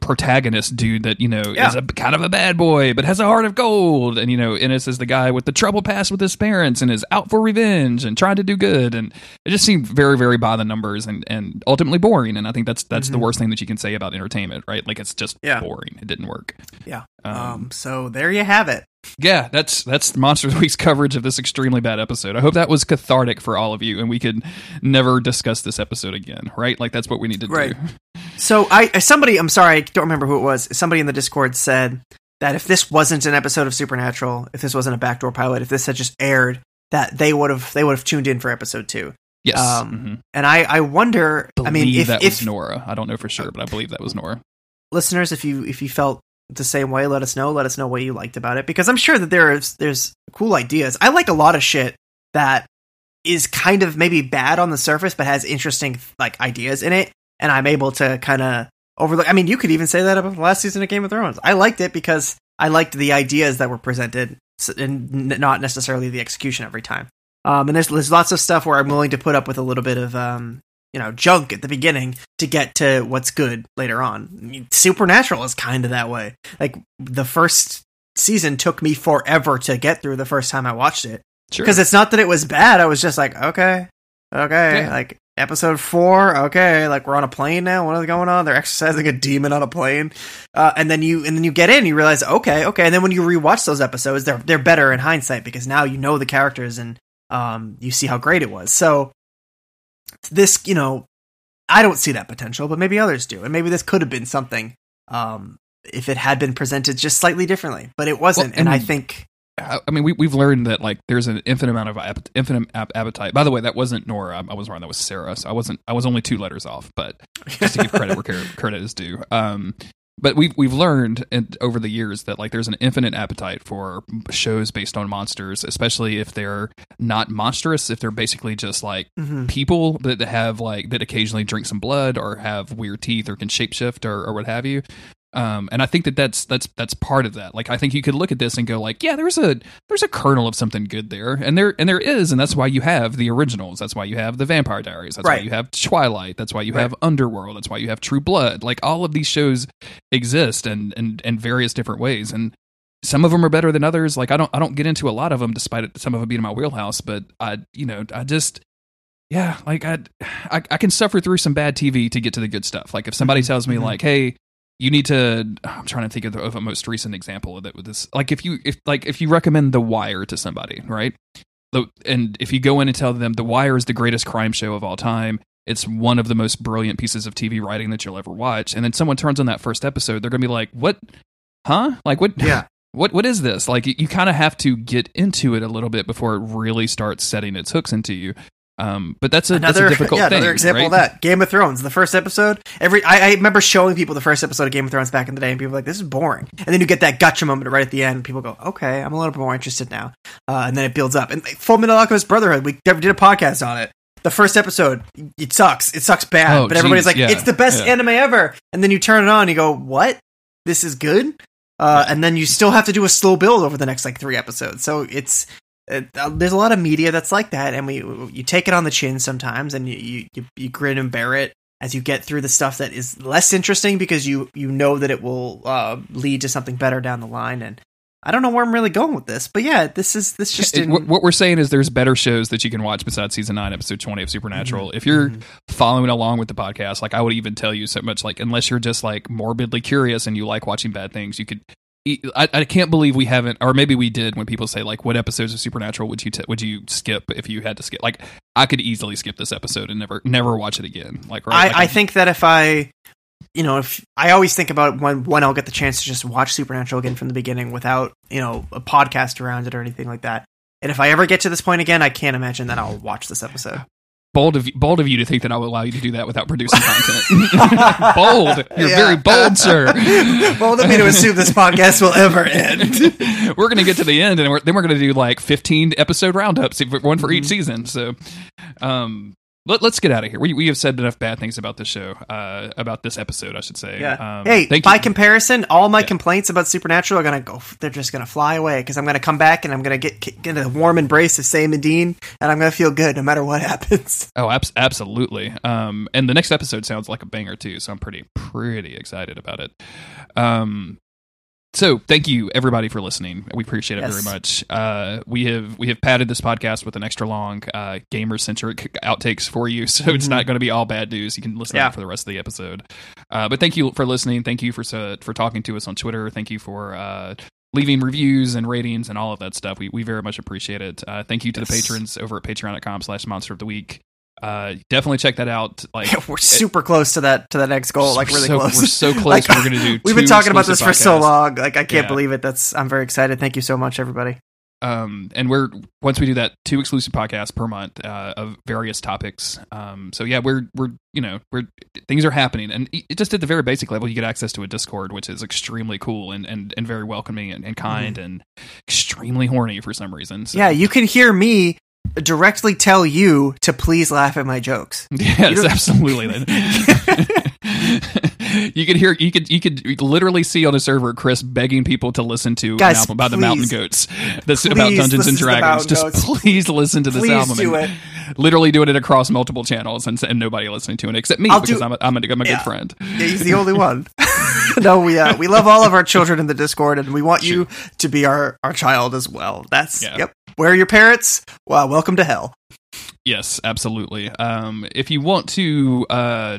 protagonist dude that you know is a kind of a bad boy but has a heart of gold. And you know, Ennis is the guy with the trouble past with his parents and is out for revenge and trying to do good. And it just seemed very very by the numbers and and ultimately boring. And I think that's that's the Mhm. worst thing that you can say about entertainment, right? Like it's just Yeah. boring. It didn't work. Yeah. Um, Um, so there you have it. yeah, that's that's Monster of the Week's coverage of this extremely bad episode. I hope that was cathartic for all of you, and we could never discuss this episode again. Right? Like that's what we need to Right. do. So I somebody I'm sorry I don't remember who it was. Somebody in the Discord said that if this wasn't an episode of Supernatural, if this wasn't a backdoor pilot, if this had just aired, that they would have they would have tuned in for episode two. Yes. Um, Mhm. And I I wonder. believe I mean, if that if was Nora. I don't know for sure, but I believe that was Nora. listeners, if you if you felt the same way, let us know. Let us know what you liked about it because I'm sure that there is there's cool ideas. I like a lot of shit that is kind of maybe bad on the surface, but has interesting like ideas in it, and I'm able to kind of overlook. I mean, you could even say that about the last season of Game of Thrones. I liked it because I liked the ideas that were presented, and not necessarily the execution every time. Um, and there's there's lots of stuff where I'm willing to put up with a little bit of um, you know junk at the beginning to get to what's good later on. I mean, Supernatural is kind of that way. Like the first season took me forever to get through the first time I watched it Sure. because it's not that it was bad. I was just like, okay, okay, Yeah. like episode four, okay, like we're on a plane now. What is going on? They're exorcising a demon on a plane, uh, and then you and then you get in, you realize, okay, okay, and then when you rewatch those episodes, they're they're better in hindsight because now you know the characters and um you see how great it was. So this, you know, I don't see that potential, but maybe others do, and maybe this could have been something. Um, if it had been presented just slightly differently, but it wasn't, Well, and I think I mean, we, we've learned that like there's an infinite amount of ap- infinite ap- appetite. By the way, that wasn't Nora. I, was wrong. That was Sarah. So I wasn't. I was only two letters off. But just to give credit where credit- is due. Um, but we've we've learned and over the years that like there's an infinite appetite for shows based on monsters, especially if they're not monstrous. If they're basically just like mhm. people that have like that occasionally drink some blood or have weird teeth or can shapeshift or, or what have you. Um, and I think that that's that's that's part of that. Like I think you could look at this and go like, yeah, there's a there's a kernel of something good there, and there and there is, and that's why you have the originals. That's why you have the Vampire Diaries. That's Right. why you have Twilight. That's why you Right. have Underworld. That's why you have True Blood. Like all of these shows exist and and and various different ways, and some of them are better than others. Like I don't I don't get into a lot of them, despite it, some of them being in my wheelhouse. But I you know I just yeah like I, I I can suffer through some bad TV to get to the good stuff. Like if somebody Mhm, tells me mhm. like hey you need to i'm trying to think of, the, of a most recent example of it with this. Like if you if like if you recommend the wire to somebody right? The- and if you go in and tell them the wire is the greatest crime show of all time it's one of the most brilliant pieces of tv writing that you'll ever watch and then someone turns on that first episode they're gonna be like what? Huh? Like what? Yeah. what what is this? Like you, you kind of have to get into it a little bit before it really starts setting its hooks into you um but that's a another that's a difficult yeah, thing another example of that. Game of Thrones, the first episode. Every I, I remember showing people the first episode of Game of Thrones back in the day, and people were like, "This is boring." And then you get that gotcha moment right at the end, and people go, "Okay, I'm a little bit more interested now." Uh, and then it builds up. And like, Full Metal Alchemist Brotherhood, we did a podcast on it. The first episode, it sucks. It sucks bad, Oh, but everybody's geez, like, yeah, "It's the best yeah. anime ever." And then you turn it on, and you go, "What? This is good." Uh, and then you still have to do a slow build over the next like three episodes. So it's uh, there's a lot of media that's like that, and we you take it on the chin sometimes, and you, you you grin and bear it as you get through the stuff that is less interesting because you you know that it will uh, lead to something better down the line. And I don't know where I'm really going with this, but yeah, this is this just It- what, what we're saying is there's better shows that you can watch besides season 9 episode 20 of supernatural if you're Mhm. following along with the podcast like i would even tell you so much like unless you're just like morbidly curious and you like watching bad things you could I, I can't believe we haven't or maybe we did when people say like what episodes of supernatural would you t- would you skip if you had to skip like i could easily skip this episode and never never watch it again like right Like, I, I think that if I, you know, if I always think about when when I'll get the chance to just watch Supernatural again from the beginning without you know a podcast around it or anything like that. And if I ever get to this point again, I can't imagine that I'll watch this episode. Bold of bold of you to think that I will allow you to do that without producing content. bold, you're Yeah. very bold, sir. Bold of me to assume this podcast will ever end. we're gonna get to the end, and we're, then we're gonna do like 15 episode roundups, one for Mm-hmm. each season. So, um. Let, us get out of here. We, we have said enough bad things about this show, uh, about this episode, I should say. Yeah. Um, hey, by you. comparison, all my complaints about Supernatural are gonna go. They're just gonna fly away because I'm gonna come back and I'm gonna get, get a warm embrace of Sam and Dean, and I'm gonna feel good no matter what happens. Oh, abs- absolutely. Um, and the next episode sounds like a banger too, so I'm pretty pretty excited about it. Um, so thank you everybody for listening. We appreciate it Yes. very much. Uh, we have we have padded this podcast with an extra long uh, gamer centric outtakes for you, so it's not going to be all bad news. You can listen to Yeah. that for the rest of the episode. Uh, but thank you for listening. Thank you for for talking to us on Twitter. Thank you for. Uh, Leaving reviews and ratings and all of that stuff. We, we very much appreciate it. Uh, thank you to the patrons over at patreon.com slash monster of the week. Uh, definitely check that out. Like we're super close to that to that next goal. Like really so, close. We're so close. Like, we're going to do. We've been talking about this for so long. Like I can't Yeah. believe it. That's I'm very excited. Thank you so much, everybody. Um, and we're once we do that, two exclusive podcasts per month uh, of various topics. Um, so yeah, we're we're you know we're things are happening, and it just at the very basic level, you get access to a Discord, which is extremely cool and and, and very welcoming and, and kind and extremely horny for some reason. So. Yeah, you can hear me directly tell you to please laugh at my jokes. Yes, absolutely. you could hear, you could, you could literally see on a server Chris begging people to listen to Guys, an album about the Mountain. Goats, That's about Dungeons and listen to the Dragons. Just Goats. please listen to this Please album. do it. Literally doing it across multiple channels and, and nobody listening to it except me I'll because do- I'm a, I'm a, I'm a Yeah. good friend. Yeah, he's the only one. no, we uh, we love all of our children in the Discord, and we want you to be our our child as well. That's Yeah. yep. Where are your parents? Well, welcome to hell. Yes, absolutely. Um, if you want to uh,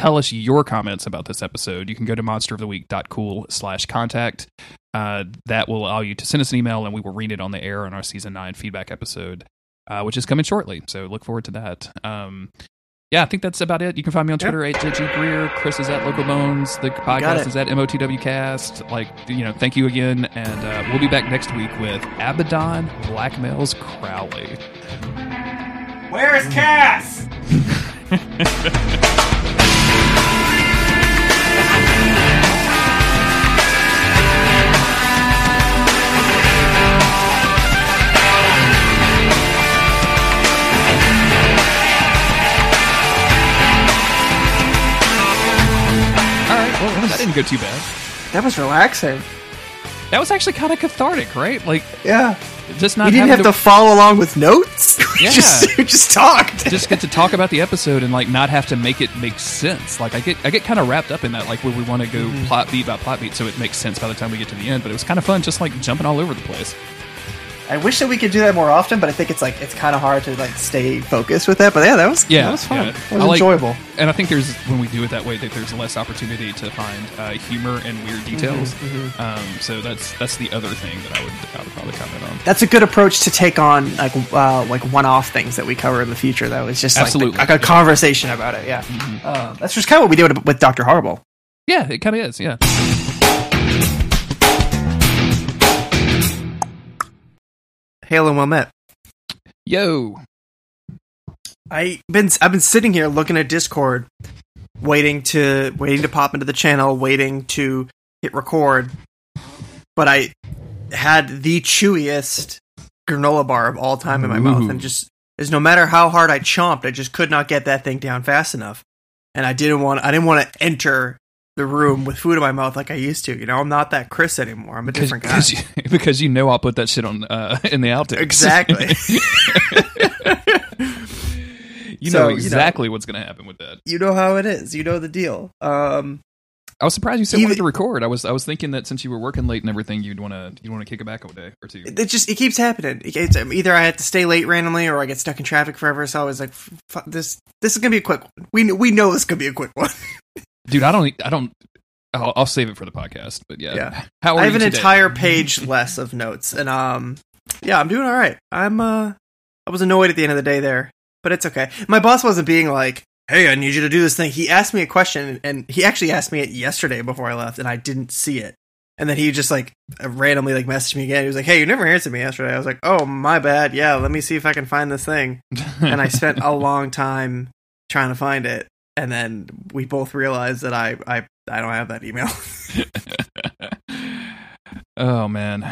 tell us your comments about this episode, you can go to monsteroftheweek.cool slash contact. Uh, that will allow you to send us an email and we will read it on the air on our season nine feedback episode, uh, which is coming shortly. So look forward to that. Um, yeah, I think that's about it. You can find me on Yep. Twitter at JG Greer. Chris is at Local Bones. The podcast is at MOTWcast. Like, you know, thank you again. And uh, we'll be back next week with Abaddon Blackmails Crowley. Where's Cass? All right, well, that didn't go too bad. That was relaxing. That was actually kind of cathartic, right? Like, Yeah, just not we didn't have having to follow along with notes. We Yeah. just we just talked. just get to talk about the episode and like not have to make it make sense. Like I get I get kind of wrapped up in that, like where we want to go Mm-hmm. plot beat by plot beat, so it makes sense by the time we get to the end. But it was kind of fun, just like jumping all over the place. I wish that we could do that more often, but I think it's like it's kind of hard to like stay focused with that. But yeah, that was Yeah, that was fun. yeah. That was I like- enjoyable. And I think there's when we do it that way, that there's less opportunity to find uh, humor and weird details. Mm-hmm, Um, so that's that's the other thing that I would I would probably comment on. That's a good approach to take on like uh, like one-off things that we cover in the future. That was just like, the- Absolutely. like a conversation about it. Yeah, uh, that's just kind of what we did with, with Doctor Horrible. Yeah, it kind of is. Yeah. Hail and well met. Yo. I been I've been sitting here looking at Discord, waiting to waiting to pop into the channel, waiting to hit record. But I had the chewiest granola bar of all time in my mouth, and just is no matter how hard I chomped, I just could not get that thing down fast enough. And I didn't want I didn't want to enter the room with food in my mouth like I used to. You know, I'm not that Chris anymore. I'm a different guy. Because you, because you know I'll put that shit on uh, in the outtakes. Exactly. you So, know you know- exactly what's going to happen with that. you know how it is. You know the deal. Um, I was surprised you said Even- wanted to record. I was I was thinking that since you were working late and everything, you'd want to you'd want to kick it back a day or two. it just it keeps happening. It's, um, either I have to stay late randomly, or I get stuck in traffic forever. So I was like, "This this is gonna be a quick one. We we know this could be a quick one." Dude, I don't I don't. I'll, I'll save it for the podcast. But yeah, Yeah. how are I have an today? entire page less of notes, and um, yeah, I'm doing all right. I'm uh, I was annoyed at the end of the day there, but it's okay. My boss wasn't being like, "Hey, I need you to do this thing." He asked me a question, and he actually asked me it yesterday before I left, and I didn't see it. And then he just like randomly like messaged me again. He was like, "Hey, you never answered me yesterday." I was like, "Oh, my bad. Yeah, let me see if I can find this thing." and I spent a long time trying to find it, and then we both realized that I I I don't have that email. oh man,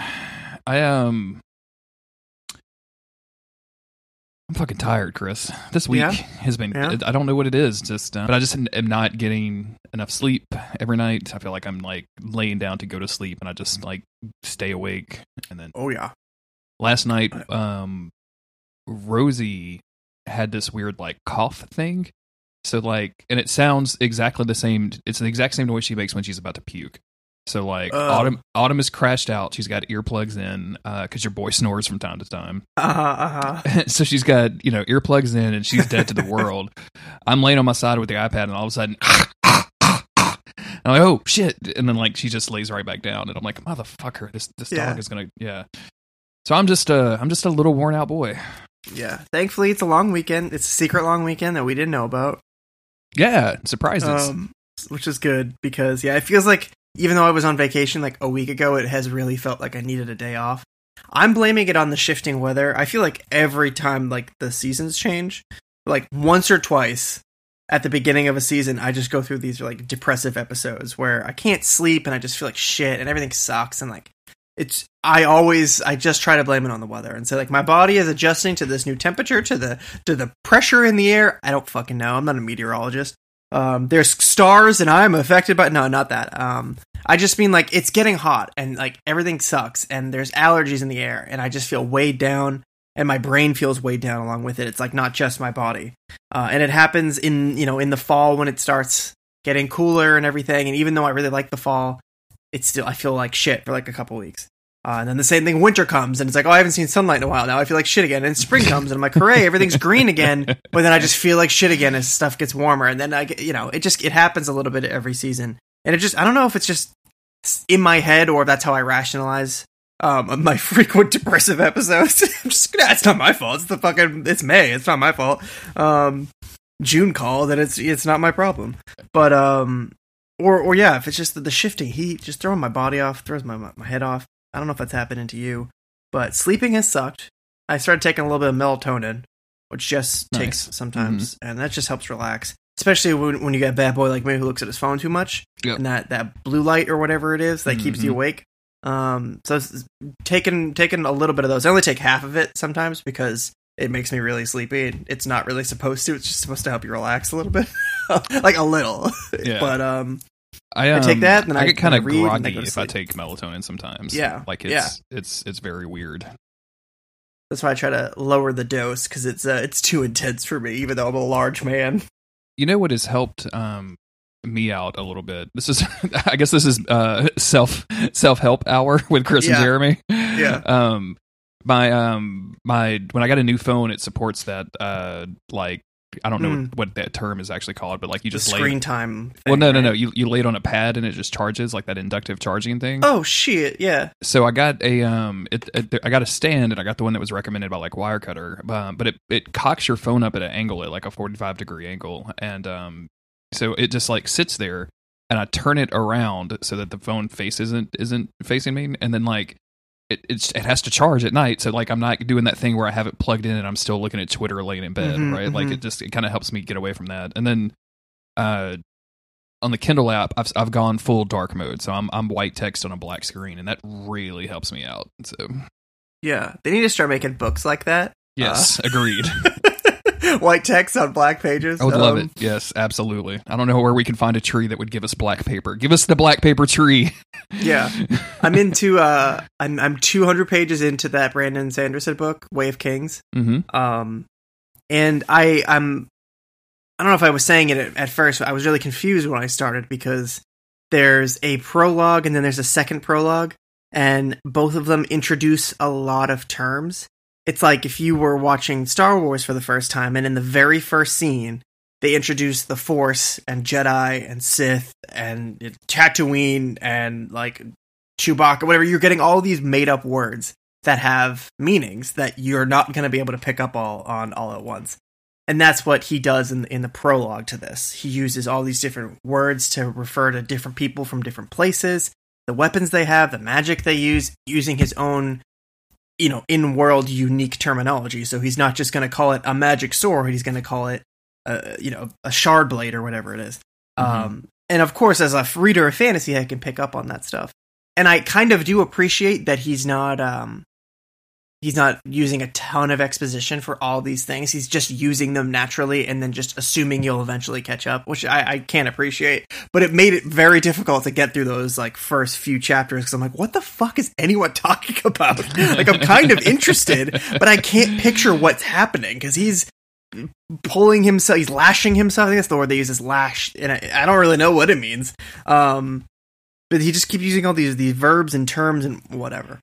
I um, I'm fucking tired, Chris. This week Yeah? has been. Yeah? I don't know what it is. Just, uh, but I just am not getting enough sleep every night. I feel like I'm like laying down to go to sleep, and I just like stay awake. And then oh yeah. last night, um, Rosie had this weird like cough thing. So like, and it sounds exactly the same. It's the exact same noise she makes when she's about to puke. So like, Oh. Autumn Autumn is crashed out. She's got earplugs in because your boy snores from time to time. Uh huh. Uh huh. so she's got you know earplugs in and she's dead to the world. I'm laying on my side with the iPad and all of a sudden. I'm like, oh shit! And then like she just lays right back down, and I'm like, motherfucker, this this Yeah. dog is gonna yeah. So I'm just uh I'm just a little worn out boy. Yeah. Thankfully, it's a long weekend. It's a secret long weekend that we didn't know about. Yeah, surprises. um, which is good because yeah, it feels like even though I was on vacation like a week ago, it has really felt like I needed a day off. I'm blaming it on the shifting weather. I feel like every time like the seasons change, like once or twice at the beginning of a season, I just go through these like depressive episodes where I can't sleep and I just feel like shit and everything sucks and like it's I always I just try to blame it on the weather and say like my body is adjusting to this new temperature to the to the pressure in the air. I don't fucking know. I'm not a meteorologist. Um, there's stars and I'm affected by no, not that. Um, I just mean like it's getting hot and like everything sucks and there's allergies in the air and I just feel weighed down and my brain feels weighed down along with it. It's like not just my body. Uh, and it happens in you know in the fall when it starts getting cooler and everything. And even though I really like the fall, it's still I feel like shit for like a couple weeks. Uh, and then the same thing, winter comes, and it's like, oh, I haven't seen sunlight in a while. Now I feel like shit again. And spring comes, and I'm like, hooray, everything's green again. But then I just feel like shit again as stuff gets warmer. And then I, get, you know, it just it happens a little bit every season. And it just I don't know if it's just in my head or that's how I rationalize um my frequent depressive episodes. I'm just nah, it's not my fault. It's the fucking it's May. It's not my fault. Um, June called, and it's it's not my problem. But um, or or yeah, if it's just the, the shifting heat, just throwing my body off, throws my my head off. I don't know if that's happening to you, but sleeping has sucked. I started taking a little bit of melatonin, which just Nice. takes sometimes, and that just helps relax. Especially when, when you get a bad boy like me who looks at his phone too much, Yep. and that, that blue light or whatever it is that keeps you Mhm. awake. Um, so taking taking a little bit of those. I only take half of it sometimes because it makes me really sleepy. It's not really supposed to. It's just supposed to help you relax a little bit, like a little. Yeah. But um, I, I take um, that, and I I- get kind of and I groggy if I take melatonin sometimes. Yeah, like it's yeah. it's it's very weird. that's why I try to lower the dose because it's uh, it's too intense for me, even though I'm a large man. You know what has helped um, me out a little bit? This is, I guess, this is uh, self self help hour with Chris and Jeremy. Yeah. Um, my um my when I got a new phone, it supports that uh like I don't know Mm. what, what that term is actually called, but like you The just lay. screen time. well, thing, no, no, right? no. You you lay it on a pad and it just charges like that inductive charging thing. Oh shit! Yeah. so I got a um, it, it, I got a stand and I got the one that was recommended by like Wirecutter, um, but it it cocks your phone up at an angle at like a forty five degree angle, and um, so it just like sits there, and I turn it around so that the phone face isn't isn't facing me, and then like. It, it has to charge at night, so like I'm not doing that thing where I have it plugged in and I'm still looking at Twitter laying in bed, Mhm, right? Like mhm. it just it kind of helps me get away from that. And then, uh, on the Kindle app, I've I've gone full dark mode, so I'm I'm white text on a black screen, and that really helps me out. So Yeah. They need to start making books like that. yes, agreed. White text on black pages. I would love Um, it. Yes, absolutely. I don't know where we can find a tree that would give us black paper. Give us the black paper tree. Yeah. I'm into uh I'm I'm 200 pages into that Brandon Sanderson book, Way of Kings. hmm Um and I I'm I don't know if I was saying it at, at first, but I was really confused when I started because there's a prologue and then there's a second prologue and both of them introduce a lot of terms. It's like if you were watching Star Wars for the first time and in the very first scene they introduce the Force and Jedi and Sith and Tatooine and like Chewbacca, whatever. You're getting all these made up words that have meanings that you're not going to be able to pick up all on all at once. And that's what he does in in the prologue to this. He uses all these different words to refer to different people from different places, the weapons they have, the magic they use, using his own, you know, in world unique terminology. So he's not just going to call it a magic sword; he's going to call it, uh, you know, a shard blade or whatever it is. Mhm. Um, and of course, as a reader of fantasy, I can pick up on that stuff. And I kind of do appreciate that he's not um he's not using a ton of exposition for all these things. He's just using them naturally and then just assuming you'll eventually catch up, which I, I can't appreciate. But it made it very difficult to get through those like first few chapters because I'm like, what the fuck is anyone talking about? like I'm kind of interested, but I can't picture what's happening because he's pulling himself he's lashing himself i think that's the word they use is lash and I, I don't really know what it means um but he just keeps using all these these verbs and terms and whatever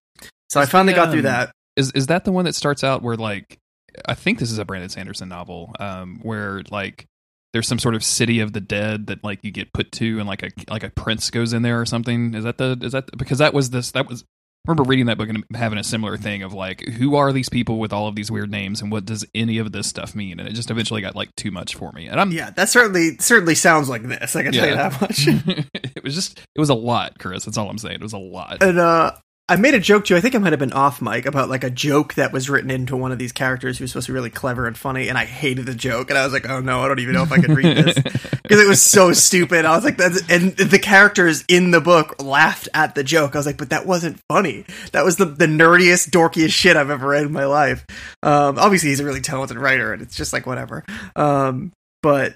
so i finally got through um, that Is is that the one that starts out where like I think this is a Brandon Sanderson novel, um, where like there's some sort of city of the dead that like you get put to and like a like a prince goes in there or something. Is that the is that because that was this that was I remember reading that book and having a similar thing of like who are these people with all of these weird names and what does any of this stuff mean? And it just eventually got like too much for me. And I'm yeah that certainly certainly sounds like this i can tell you that much it was just it was a lot, Chris. That's all I'm saying. It was a lot. and uh I made a joke too. I think I might have been off mic about like a joke that was written into one of these characters who's supposed to be really clever and funny, and I hated the joke. And I was like, "Oh no, I don't even know if I can read this." because it was so stupid. I was like, "That's," and the characters in the book laughed at the joke. I was like, "But that wasn't funny. That was the the nerdiest, dorkiest shit I've ever read in my life." Um, obviously, he's a really talented writer, and it's just like whatever. Um, but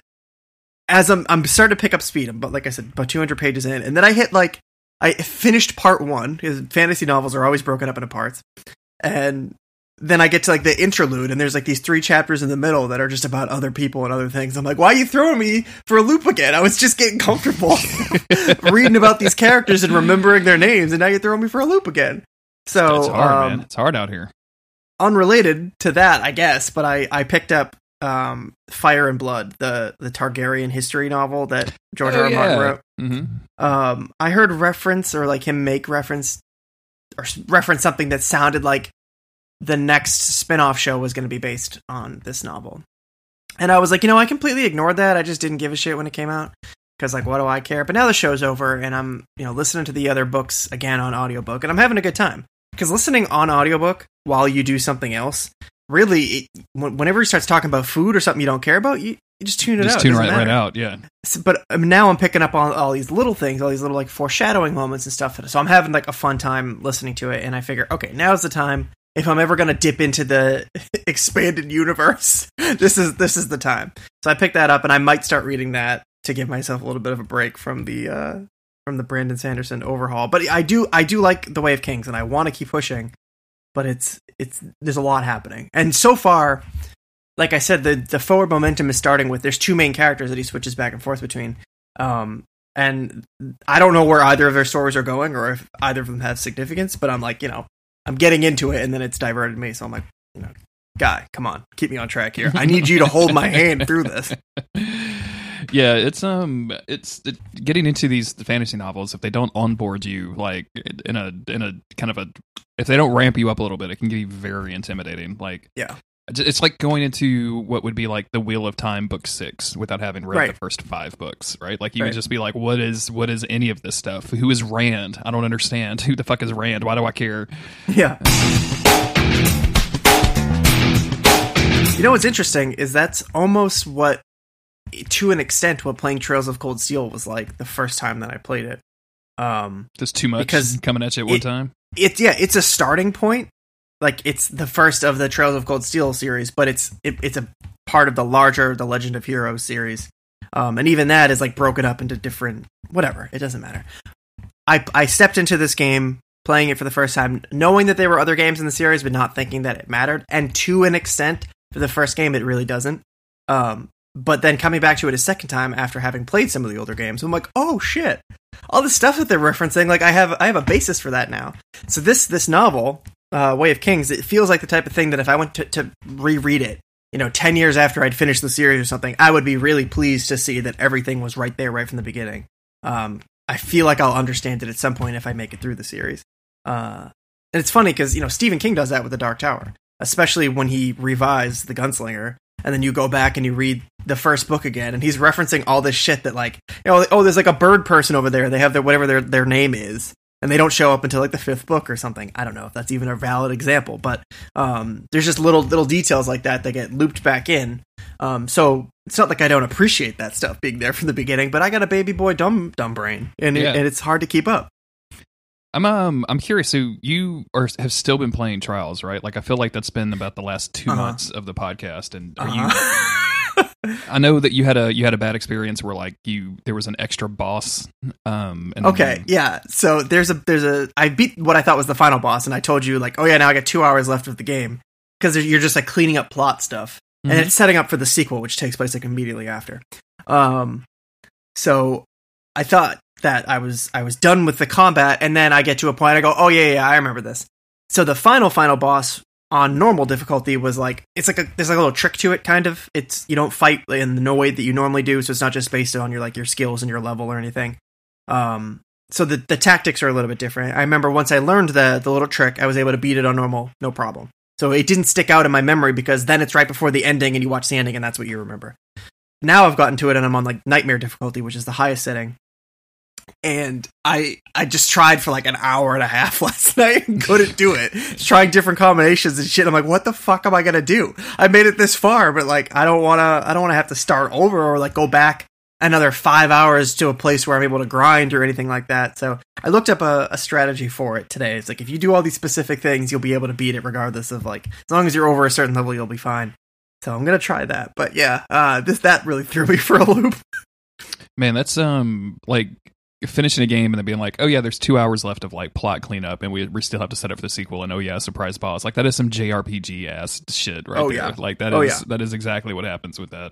as I'm I'm starting to pick up speed, but like I said, about 200 pages in, and then I hit like I finished part one. Because fantasy novels are always broken up into parts, and then I get to like the interlude, and there's like these three chapters in the middle that are just about other people and other things. I'm like, why are you throwing me for a loop again? I was just getting comfortable reading about these characters and remembering their names, and now you're throwing me for a loop again. So it's hard, um, man. It's hard out here. unrelated to that, I guess, but I I picked up um Fire and Blood, the the Targaryen history novel that George Oh, R. R. Martin yeah. wrote. hmm Um, I heard reference or like him make reference or reference something that sounded like the next spin-off show was going to be based on this novel. And I was like, you know, I completely ignored that. I just didn't give a shit when it came out because like what do I care? But now the show's over and I'm, you know, listening to the other books again on audiobook and I'm having a good time. Cuz listening on audiobook while you do something else, really it, whenever he starts talking about food or something you don't care about, you, you just tune it Just out. Tune right, right out. Yeah. s- but um, now I'm picking up on all these little things, all these little like foreshadowing moments and stuff. So I'm having like a fun time listening to it, and I figure, okay, now's the time. If I'm ever gonna dip into the expanded universe, this is this is the time. So I picked that up, and I might start reading that to give myself a little bit of a break from the uh, from the Brandon Sanderson overhaul. But I do I do like the Way of Kings, and I want to keep pushing. But it's it's there's a lot happening, and so far, like I said, the the forward momentum is starting with there's two main characters that he switches back and forth between. Um, and I don't know where either of their stories are going or if either of them have significance, but I'm like, you know, I'm getting into it and then it's diverted me. So I'm like, you know, guy, come on, keep me on track here. I need you to hold my hand through this. yeah, it's um, it's it, getting into these fantasy novels. If they don't onboard you, like in a in a kind of a, if they don't ramp you up a little bit, it can be very intimidating. Like, Yeah. it's like going into what would be like the Wheel of Time book six without having read Right. the first five books, right? Like you Right. would just be like, what is what is any of this stuff? Who is Rand? I don't understand. Who the fuck is Rand? Why do I care? Yeah. You know what's interesting is that's almost what, to an extent, what playing Trails of Cold Steel was like the first time that I played it. Um, Just too much Because coming at you at one time. it's yeah, it's a starting point. Like it's the first of the Trails of Cold Steel series, but it's it, it's a part of the larger The Legend of Heroes series. Um, and even that is like broken up into different whatever. It doesn't matter. I I stepped into this game playing it for the first time, knowing that there were other games in the series, but not thinking that it mattered. And to an extent, for the first game, it really doesn't. Um, but then coming back to it a second time after having played some of the older games, I'm like, oh shit, all the stuff that they're referencing, like I have I have a basis for that now. So this this novel, uh, Way of Kings, it feels like the type of thing that if I went to, to reread it, you know, ten years after I'd finished the series or something, I would be really pleased to see that everything was right there right from the beginning. Um, I feel like I'll understand it at some point if I make it through the series. Uh, and it's funny because you know Stephen King does that with the Dark Tower, especially when he revised the Gunslinger, and then you go back and you read the first book again, and he's referencing all this shit that like, you know, oh, there's like a bird person over there. They have their whatever their their name is, and they don't show up until like the fifth book or something. I don't know if that's even a valid example, but um, there's just little little details like that that get looped back in. Um, so it's not like I don't appreciate that stuff being there from the beginning, but I got a baby boy dumb dumb brain, and Yeah. it, and it's hard to keep up. I'm um I'm curious. So you are have still been playing Trails, right? Like I feel like that's been about the last 2 Uh-huh. months of the podcast, and are Uh-huh. you? I know that you had a you had a bad experience where like you there was an extra boss. Um. And Okay, yeah. So there's a there's a I beat what I thought was the final boss, and I told you like, oh yeah, now I got two hours left of the game because you're just like cleaning up plot stuff, Mhm. and it's setting up for the sequel, which takes place like immediately after. Um, so I thought that I was I was done with the combat, and then I get to a point I go, oh yeah, yeah, I remember this. So the final final boss on normal difficulty was like it's like a there's like a little trick to it kind of. It's you don't fight in the no way that you normally do so it's not just based on your like your skills and your level or anything. Um so the the tactics are a little bit different. I remember once i learned the the little trick i was able to beat it on normal no problem. So it didn't stick out in my memory because then it's right before the ending and you watch the ending and that's what you remember. Now i've gotten to it and i'm on like nightmare difficulty which is the highest setting and I I just tried for like an hour and a half last night and couldn't do it. Trying different combinations and shit. I'm like, what the fuck am I gonna do? I made it this far, but like I don't wanna I don't wanna have to start over or like go back another five hours to a place where I'm able to grind or anything like that. So I looked up a, a strategy for it today. It's like if you do all these specific things, you'll be able to beat it regardless of like as long as you're over a certain level, you'll be fine. So I'm gonna try that. But yeah, uh, this that really threw me for a loop. Man, that's um like finishing a game and then being like, oh yeah, there's two hours left of like plot cleanup, and we we still have to set up for the sequel, and oh yeah, surprise boss. Like that is some JRPG ass shit right Oh, there. yeah. Like that oh, is Oh, yeah. that is exactly what happens with that.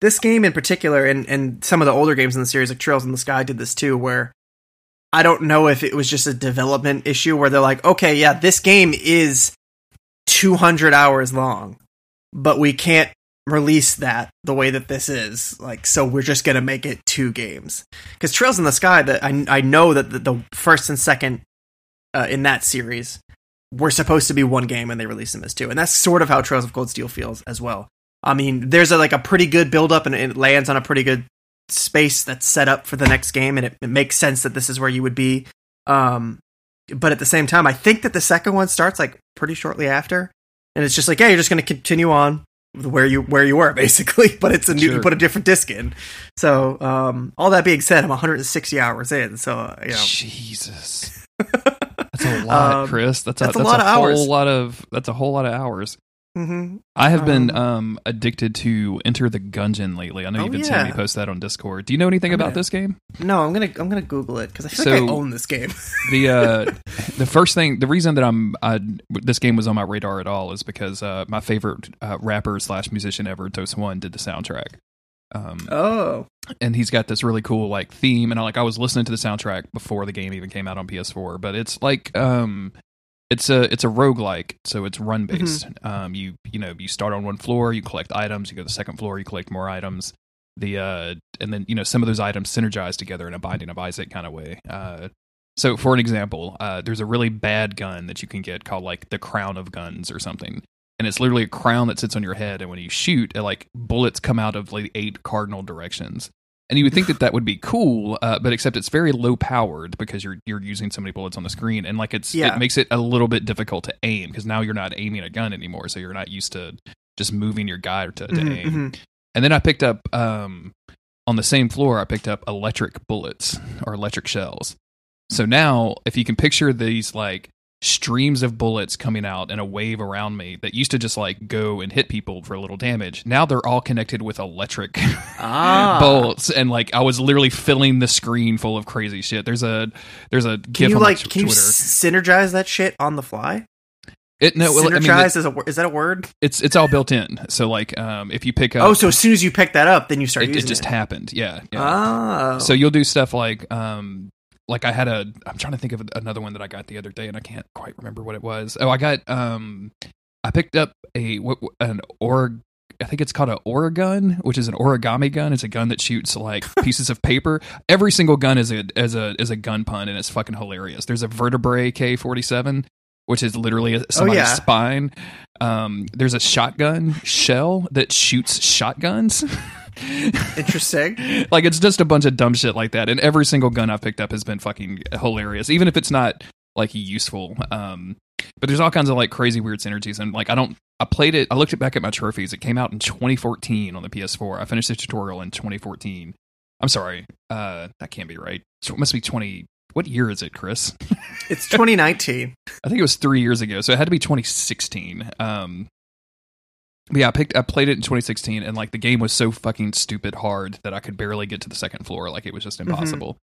this game in particular and, and some of the older games in the series like trails in the sky did this too where i don't know if it was just a development issue where they're like okay yeah this game is 200 hours long but we can't release that the way that this is like so we're just gonna make it two games. Because trails in the sky that i, I know that the, the first and second uh, in that series were supposed to be one game and they released them as two. And that's sort of how trails of cold steel feels as well. I mean, there's a, like a pretty good build up and it lands on a pretty good space that's set up for the next game, and it, it makes sense that this is where you would be. Um, but at the same time, I think that the second one starts like pretty shortly after, and it's just like, yeah, you're just to continue on where you where you were basically, but it's a new you Sure. put a different disc in. So, um, all that being said, I'm 160 hours in, so uh, you know, Jesus. That's a lot, Um, Chris. That's a, that's that's a lot of whole hours. lot of that's a whole lot of hours. Hmm I have been Um, um addicted to Enter the Gungeon lately. I know Oh, you've been yeah. seeing me post that on Discord. Do you know anything I'm about gonna- this game? no, I'm gonna I'm gonna Google it because I feel like I So- own this game. the uh the first thing the reason that i'm I, this game was on my radar at all is because uh my favorite uh, rapper slash musician ever Doseone did the soundtrack um oh, and he's got this really cool like theme and I like I was listening to the soundtrack before the game even came out on PS4 but it's like um it's a it's a roguelike so it's run based um you you know you start on one floor you collect items you go to the second floor you collect more items. The uh and then you know some of those items synergize together in a binding of Isaac kind of way. Uh so for an example uh there's a really bad gun that you can get called like the crown of guns or something. And it's literally a crown that sits on your head and when you shoot it, like bullets come out of like eight cardinal directions and you would think that that would be cool uh, but except it's very low powered because you're you're using so many bullets on the screen and like it's Yeah. it makes it a little bit difficult to aim because now you're not aiming a gun anymore so you're not used to just moving your guy to, to Mhm, aim mhm. and then i picked up um on the same floor i picked up electric bullets or electric shells so now if you can picture these like streams of bullets coming out in a wave around me that used to just like go and hit people for a little damage now they're all connected with electric ah, bolts and like i was literally filling the screen full of crazy shit there's a there's a Can gif you on like can you twitter s- synergize that shit on the fly? it no well, i mean synergize it- is a is that a word? it's it's all built in so like um if you pick up Oh, so as soon as you pick that up, then you start it, it just it. happened yeah, yeah. Oh, So you'll do stuff like um like I had a I'm trying to think of another one that I got the other day and I can't quite remember what it was. Oh, I got um I picked up a what an org I think it's called an Oregun, which is an origami gun. It's a gun that shoots like pieces of paper. Every single gun is a is a is a gun pun, and it's fucking hilarious. There's a vertebrae K forty seven, which is literally a- somebody's yeah. spine. Um, there's a shotgun shell that shoots shotguns. Interesting. like it's just a bunch of dumb shit like that and every single gun i've picked up has been fucking hilarious even if it's not like useful um but there's all kinds of like crazy weird synergies and like i don't i played it i looked it back at my trophies it came out in 2014 on the ps4 i finished the tutorial in 2014 i'm sorry uh that can't be right So it must be 20 what year is it chris It's 2019. I think it was three years ago, so it had to be 2016. Um, but yeah, I picked, I played it in 2016, and like the game was so fucking stupid hard that I could barely get to the second floor. Like it was just impossible.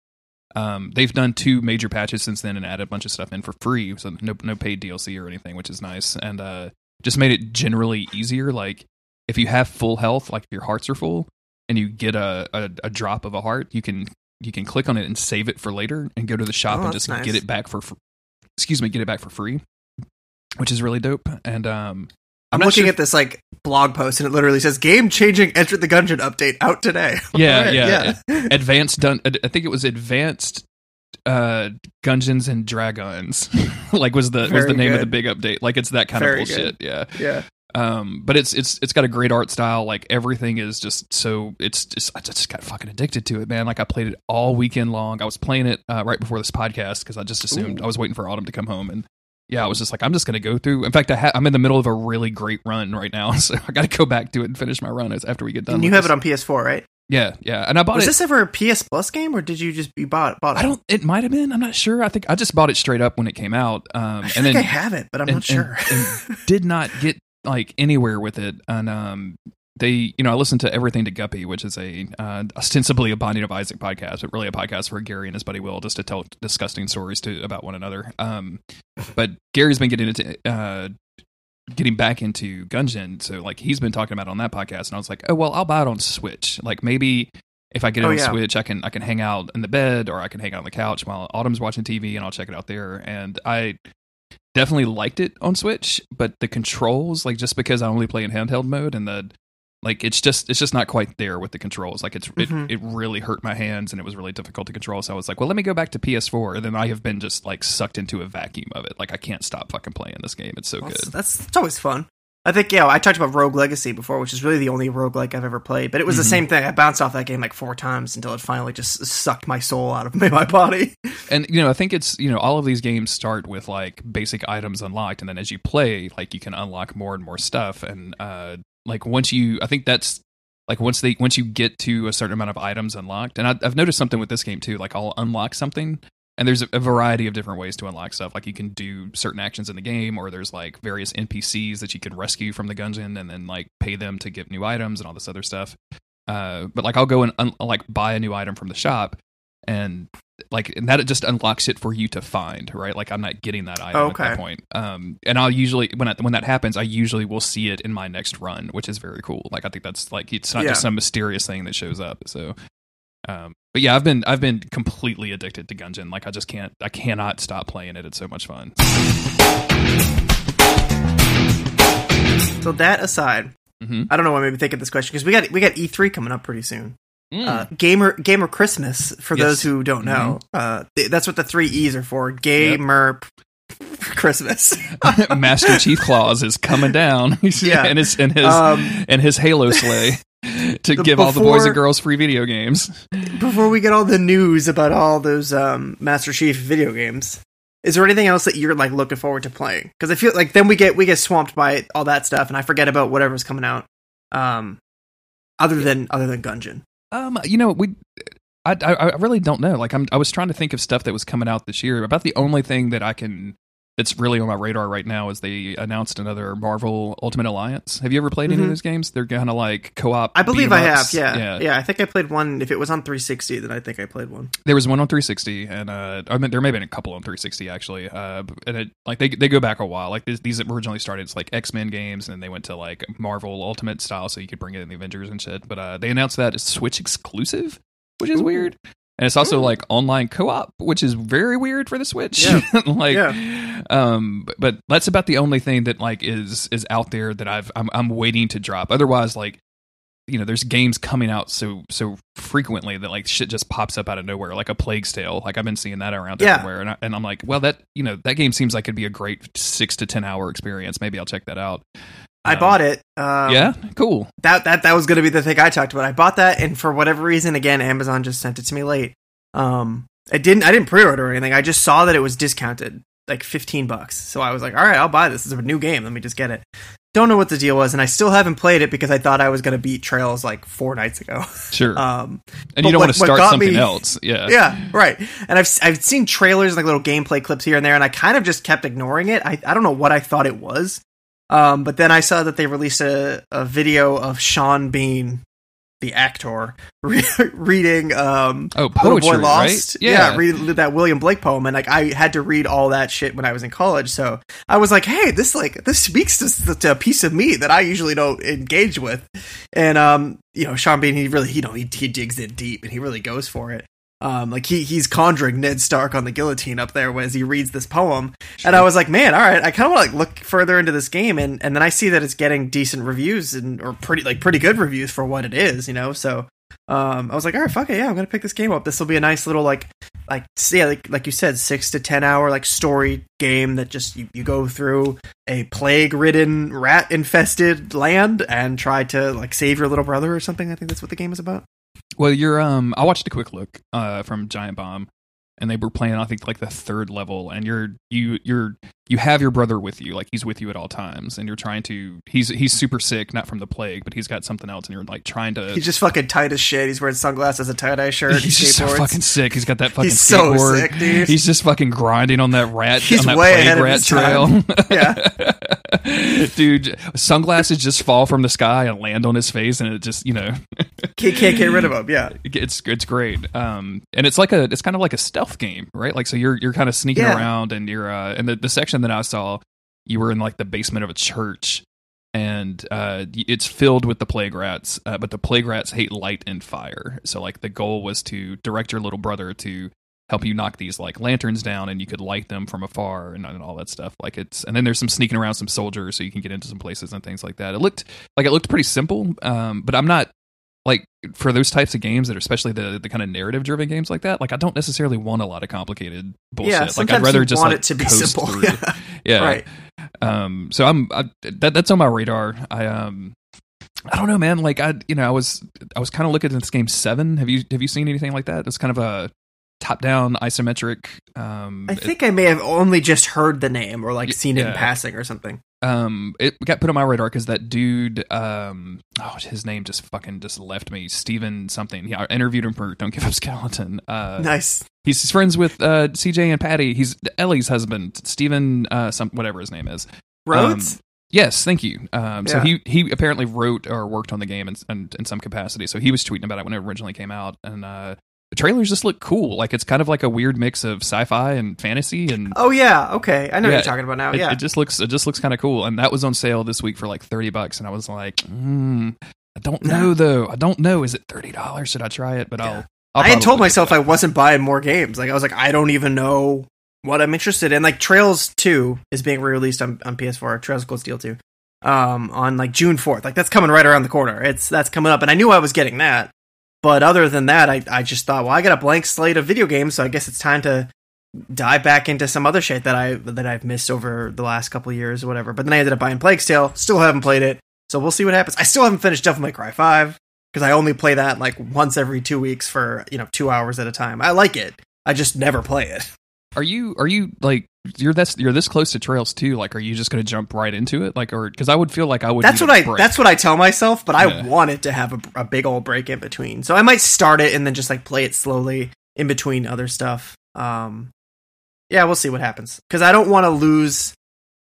Um, they've done two major patches since then and added a bunch of stuff in for free, so no no paid DLC or anything, which is nice, and uh, just made it generally easier. Like if you have full health, like if your hearts are full, and you get a, a, a drop of a heart, you can you can click on it and save it for later, and go to the shop Oh, and just nice. get it back for, for excuse me, get it back for free, which is really dope. And um, I'm, not looking sure- at this like blog post and it literally says game changing Enter the Gungeon update out today. Yeah, Alright, yeah. advanced dun- I think it was advanced uh Gungeons and Dragons like was the was the name of the big update. Like it's that kind Very of bullshit yeah. Yeah. um but it's it's it's got a great art style. Like everything is just so it's just I just got fucking addicted to it man. Like I played it all weekend long. I was playing it uh, right before this podcast because I just assumed I was waiting for Autumn to come home and yeah I was just like I'm just gonna go through in fact I ha- I'm in the middle of a really great run right now so I gotta go back to it and finish my run as after we get done And you have this. it on PS4, right? yeah yeah and I bought it Was it this ever a PS Plus game or did you just you bought bought it? I don't. It might have been. I'm not sure. I think I just bought it straight up when it came out, um, I and then I have it, but I'm and- not sure. and- and did not get like anywhere with it. And um, they, you know, I listened to everything to Guppy, which is a uh, ostensibly a Binding of Isaac podcast, but really a podcast where Gary and his buddy Will just to tell disgusting stories to about one another. Um, but Gary's been getting into. Uh, getting back into Gungeon so like he's been talking about it on that podcast and I was like oh well I'll buy it on Switch like maybe if I get it Oh, on yeah. Switch, I can I can hang out in the bed or I can hang out on the couch while Autumn's watching TV, and I'll check it out there. And I definitely liked it on Switch, but the controls, like just because I only play in handheld mode, and the like, it's just it's just not quite there with the controls. Like it's Mhm. it, it really hurt my hands, and it was really difficult to control. So I was like, well, let me go back to PS4, and then I have been just like sucked into a vacuum of it. Like I can't stop fucking playing this game. It's so Well, good. That's, that's always fun. I think yeah, I talked about Rogue Legacy before, which is really the only roguelike I've ever played. But it was Mhm. the same thing. I bounced off that game like four times until it finally just sucked my soul out of my body. and you know i think it's you know all of these games start with like basic items unlocked and then as you play like you can unlock more and more stuff and uh like once you i think that's like once they once you get to a certain amount of items unlocked and I, i've noticed something with this game too like i'll unlock something and there's a, variety of different ways to unlock stuff. Like you can do certain actions in the game or there's like various npcs that you can rescue from the gungeon and then like pay them to get new items and all this other stuff. Uh but like i'll go and un- like buy a new item from the shop and like and that it just unlocks it for you to find right? Like i'm not getting that item at that point. Um and i'll usually when I, when that happens i usually will see it in my next run which is very cool. Like i think that's like it's not Yeah. just some mysterious thing that shows up so um but yeah i've been i've been completely addicted to gungeon. Like i just can't i cannot stop playing it. It's so much fun. So that aside, Mhm. I don't know why I made me think of this question because we got we got E3 coming up pretty soon. Mm. Uh, gamer Gamer Christmas for Yes. those who don't know. Uh, th- that's what the three E's are for. Gamer p- Christmas. master chief claus is coming down Yeah. and his and his Um, and his halo sleigh to give all the boys and girls free video games before we get all the news about all those um, Master Chief video games, is there anything else that you're like looking forward to playing? Because I feel like then we get we get swamped by all that stuff, and I forget about whatever's coming out. Um, other than other than Gungeon. Um, you know, we, I, I, really don't know. Like, I'm, I was trying to think of stuff that was coming out this year. About the only thing that I can, that's really on my radar right now is they announced another Marvel Ultimate Alliance. Have you ever played any of Mhm. those games? They're kind of like co-op. I believe I have. ups. Yeah, yeah, I think I played one. If it was on 360, then I think I played one. There was one on 360, and uh, I mean, there may have been a couple on 360 actually. Uh, and it like they they go back a while. Like these, these originally started as like X Men games, and then they went to like Marvel Ultimate style, so you could bring it in the Avengers and shit. But uh, they announced that it's Switch exclusive, which is Ooh. weird. And it's also Ooh. like online co-op, which is very weird for the Switch. Yeah. like, Yeah. um, but, that's about the only thing that like is is out there that I've I'm, I'm waiting to drop. Otherwise, like you know, there's games coming out so so frequently that like shit just pops up out of nowhere, like a Plague's Tale. Like I've been seeing that around Yeah. everywhere, and, I, and I'm like, well, that you know, that game seems like it'd be a great six to ten hour experience. Maybe I'll check that out. I Um, bought it. Um, yeah, cool. that that that was going to be the thing I talked about. I bought that, and for whatever reason, again, Amazon just sent it to me late. Um, I didn't I didn't pre-order or anything. I just saw that it was discounted, like fifteen bucks. So I was like, all right, I'll buy this. It's a new game. Let me just get it. Don't know what the deal was, and I still haven't played it because I thought I was going to beat Trails like four nights ago. Sure. Um, and you don't what- want to start got something me- else. Yeah. yeah, right. And I've I've seen trailers and like little gameplay clips here and there, and I kind of just kept ignoring it. I I don't know what I thought it was, um, but then I saw that they released a, a video of Sean Bean, the actor, re- reading um, Oh, Little poetry, Boy Lost. right? Yeah. read that William Blake poem, and like I had to read all that shit when I was in college. So I was like, hey, this like this speaks to, to a piece of me that I usually don't engage with. And um, you know, Sean Bean, he really, you know, he he digs in deep and he really goes for it. Um, like he he's conjuring Ned Stark on the guillotine up there as he reads this poem, and I was like, man, all right, I kind of want to like look further into this game, and and then I see that it's getting decent reviews and or pretty like pretty good reviews for what it is, you know. So um, I was like, all right, fuck it, yeah, I'm gonna pick this game up. This will be a nice little like like yeah, like like you said, six to ten hour like story game that just you, you go through a plague ridden, rat infested land and try to like save your little brother or something. I think that's what the game is about. Well, you're um I watched a quick look uh from Giant Bomb and they were playing I think like the third level and you're you you're you have your brother with you like he's with you at all times and you're trying to he's he's super sick not from the plague but he's got something else and you're like trying to He's just fucking tight as shit. He's wearing sunglasses, a tie dye shirt. He's just so fucking sick. He's got that fucking He's so sick, dude. He's just fucking grinding on that rat He's on that way plague ahead of rat trail. Yeah. Dude, sunglasses just fall from the sky and land on his face and it just, you know, Can't, can't get rid of them. Yeah. it's it's great. Um, and it's like a it's kind of like a stealth game, right? Like so you're you're kind of sneaking Yeah. around and you're uh, and the the section that I saw, you were in like the basement of a church. And uh, it's filled with the plague rats, uh, but the plague rats hate light and fire. So, like, the goal was to direct your little brother to help you knock these like lanterns down, and you could light them from afar and, and all that stuff. Like, it's and then there's some sneaking around some soldiers, so you can get into some places and things like that. It looked like it looked pretty simple, um, but I'm not like for those types of games that are especially the the kind of narrative driven games like that like i don't necessarily want a lot of complicated bullshit Yeah. like i'd rather just want like it to be simple. Yeah. yeah Right. um so i'm I, that that's on my radar i um i don't know man like i you know i was i was kind of looking at this game seven have you have you seen anything like that it's kind of a top down isometric um I think I may have only just heard the name or like Y- seen it in passing or something. um it got put on my radar because that dude um oh his name just fucking just left me. Steven something. Yeah i interviewed him for don't give up skeleton. Uh nice. he's friends with uh cj and patty. He's ellie's husband. Steven uh some whatever his name is. Rhodes? yes thank you. Um so Yeah. he he apparently wrote or worked on the game in, in in some capacity. So he was tweeting about it when it originally came out. And uh the trailers just look cool like it's kind of like a weird mix of sci-fi and fantasy and oh yeah. Okay. I know Yeah. what you're talking about now. it, yeah. it just looks it just looks kind of cool, and that was on sale this week for like thirty bucks, and I was like, mm, I don't know though. I don't know. Is it thirty dollars? Should I try it? But I'll. I'll I had told myself I wasn't buying more games. Like I was like, I don't even know what I'm interested in. Like Trails Two is being re-released on, on PS4. Trails of Cold Steel Two, um, on like June 4th. Like that's coming right around the corner. It's that's coming up, and I knew I was getting that. But other than that, I I just thought, well, I got a blank slate of video games, so I guess it's time to dive back into some other shit that I that I've missed over the last couple years or whatever. But then I ended up buying Plague Tale. Still haven't played it, so we'll see what happens. I still haven't finished Devil May Cry Five because I only play that like once every two weeks for you know two hours at a time. I like it. I just never play it. Are you are you like you're this you're this close to Trails too? Like, are you just going to jump right into it? Like, or because I would feel like I would. That's what I break. That's what I tell myself. But I Yeah. want it to have a, a big old break in between. So I might start it and then just like play it slowly in between other stuff. Um, yeah, we'll see what happens because I don't want to lose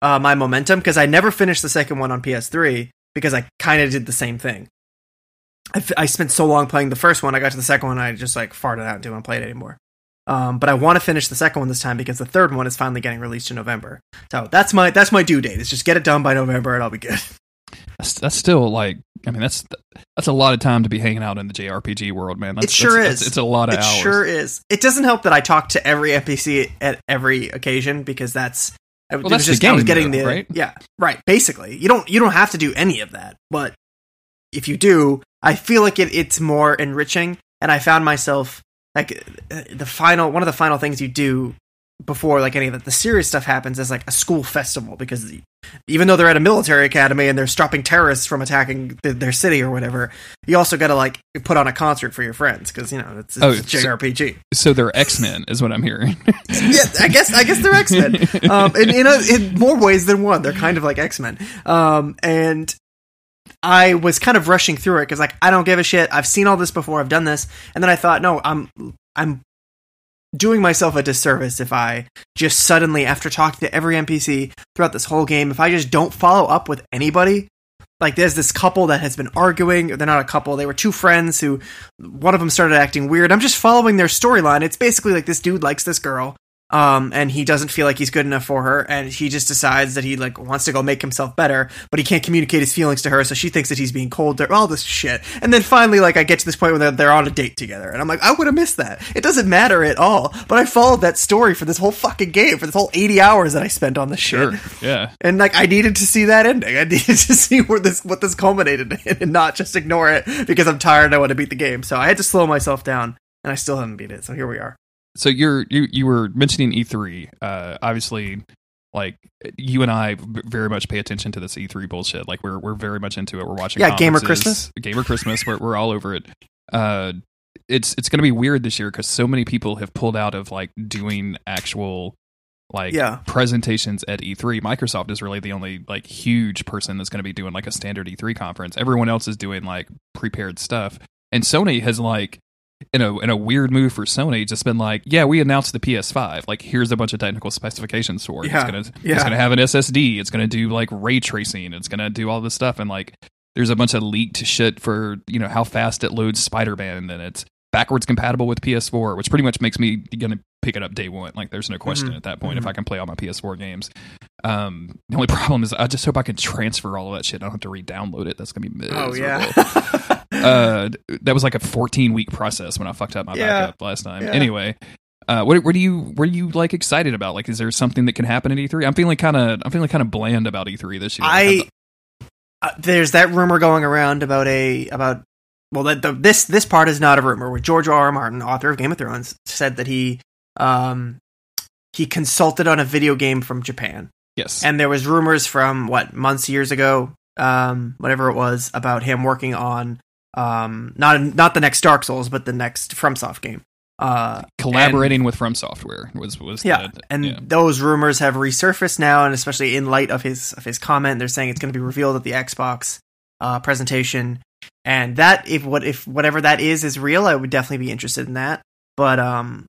uh, my momentum because I never finished the second one on PS3 because I kind of did the same thing. I, f- I spent so long playing the first one, I got to the second one, I just like farted out and didn't want to play it anymore. Um, but I want to finish the second one this time because the third one is finally getting released in November. So that's my that's my due date. Is just get it done by November and I'll be good. that's, that's still like. I mean, that's that's a lot of time to be hanging out in the JRPG world, man. That's, It sure that's- is. It's, it's a lot of it hours. sure is. It doesn't help that I talk to every NPC at every occasion because that's was that's the just I was getting though, the right? yeah right. Basically, you don't you don't have to do any of that, but if you do, I feel like it, it's more enriching. And I found myself like uh, the final one of the final things you do before like any of the, serious stuff happens is like a school festival because the, even though they're at a military academy and they're stopping terrorists from attacking the, their city or whatever, you also got to like put on a concert for your friends because you know it's, it's Oh, a so- JRPG. So they're X Men, is what I'm hearing. yeah, I guess I guess they're X Men. Um, in, in, a, in more ways than one, they're kind of like X Men. Um, and I was kind of rushing through it because like I don't give a shit. I've seen all this before. I've done this, and then I thought, no, I'm I'm doing myself a disservice if I just suddenly, after talking to every NPC throughout this whole game, if I just don't follow up with anybody. Like there's this couple that has been arguing. They're not a couple. They were two friends who one of them started acting weird. I'm just following their storyline. It's basically like this dude likes this girl, um, and he doesn't feel like he's good enough for her, and he just decides that he like wants to go make himself better, but he can't communicate his feelings to her, so she thinks that he's being cold. All this shit, and then finally, like I get to this point where they're, they're on a date together, and I'm like, I would have missed that. It doesn't matter at all, but I followed that story for this whole fucking game, for this whole 80 hours that I spent on this shit. yeah. And like I needed to see that ending. I needed to see where this what this culminated in and not just ignore it because I'm tired and I want to beat the game. So I had to slow myself down and I still haven't beat it. So here we are. So you're you you were mentioning E3. Uh, obviously, like you and I very much pay attention to this E3 bullshit. Like we're we're very much into it. We're watching. Yeah, Gamer Christmas. Gamer Christmas. We're we're all over it. Uh, it's it's going to be weird this year because so many people have pulled out of like doing actual like Yeah. presentations at E3. Microsoft is really the only like huge person that's going to be doing like a standard E3 conference. Everyone else is doing like prepared stuff, and Sony has like in a in a weird move for Sony, just been like, yeah, we announced the PS5. Like, here's a bunch of technical specifications for it. Yeah, It's gonna yeah. it's gonna have an SSD. It's gonna do like ray tracing. It's gonna do all this stuff. And like, there's a bunch of leaked shit for you know how fast it loads Spider Man, and it's backwards compatible with PS4, which pretty much makes me gonna pick it up day one. Like, there's no question Mhm, at that point if mhm. I can play all my PS4 games. Um, the only problem is I just hope I can transfer all of that shit. I don't have to re-download it. That's gonna be miserable. Oh yeah. uh, that was like a 14 week process when I fucked up my Yeah. backup last time. Yeah. Anyway, uh, what, what do you what are you like excited about? Like, is there something that can happen at E3? I'm feeling kind of I'm feeling kind of bland about E3 this year. I uh, there's that rumor going around about a about well that the, this this part is not a rumor. Where George R. R. Martin, author of Game of Thrones, said that he um he consulted on a video game from Japan. yes, and there was rumors from what months years ago um whatever it was about him working on um not not the next dark souls but the next fromsoft game uh collaborating with From Software was was yeah the- and yeah. those rumors have resurfaced now and especially in light of his of his comment they're saying it's going to be revealed at the xbox uh presentation and that if what if whatever that is is real i would definitely be interested in that but um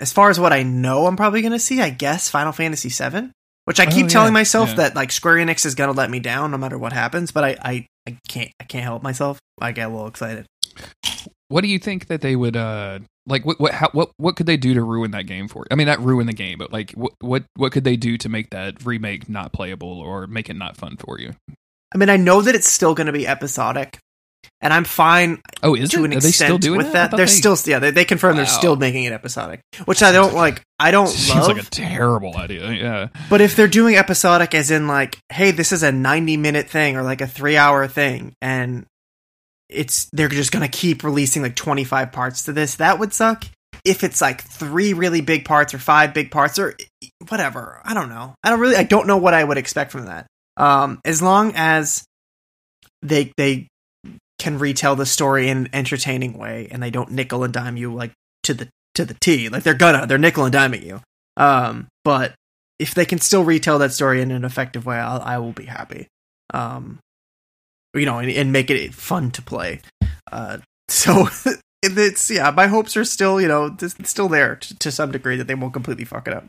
as far as what i know i'm probably going to see i guess final fantasy 7 which i Oh, keep yeah, telling myself yeah. that like square enix is going to let me down no matter what happens but I, I i can't i can't help myself i get a little excited What do you think that they would uh like? What what how, what what could they do to ruin that game for? You? I mean, not ruin the game, but like what what what could they do to make that remake not playable or make it not fun for you? i mean i know that it's still going to be episodic and i'm fine Oh, is to it? an Are they extent still doing with that? I that. thought They're they- still yeah. They, they confirm they're still making it episodic, which I don't like. I don't Seems love. like a terrible idea. Yeah. but if they're doing episodic, as in like, hey, this is a ninety minute thing or like a three hour thing, and it's they're just gonna keep releasing like twenty five parts to this, that would suck. If it's like three really big parts or five big parts or whatever, I don't know. I don't really. I don't know what I would expect from that. Um, as long as they they can retell the story in an entertaining way and they don't nickel and dime you like to the to the T. Like they're gonna they're nickel and diming you. Um, but if they can still retell that story in an effective way, I'll, I will be happy. Um, you know, and, and make it fun to play. Uh, so it's yeah, my hopes are still you know still there to, to some degree that they won't completely fuck it up.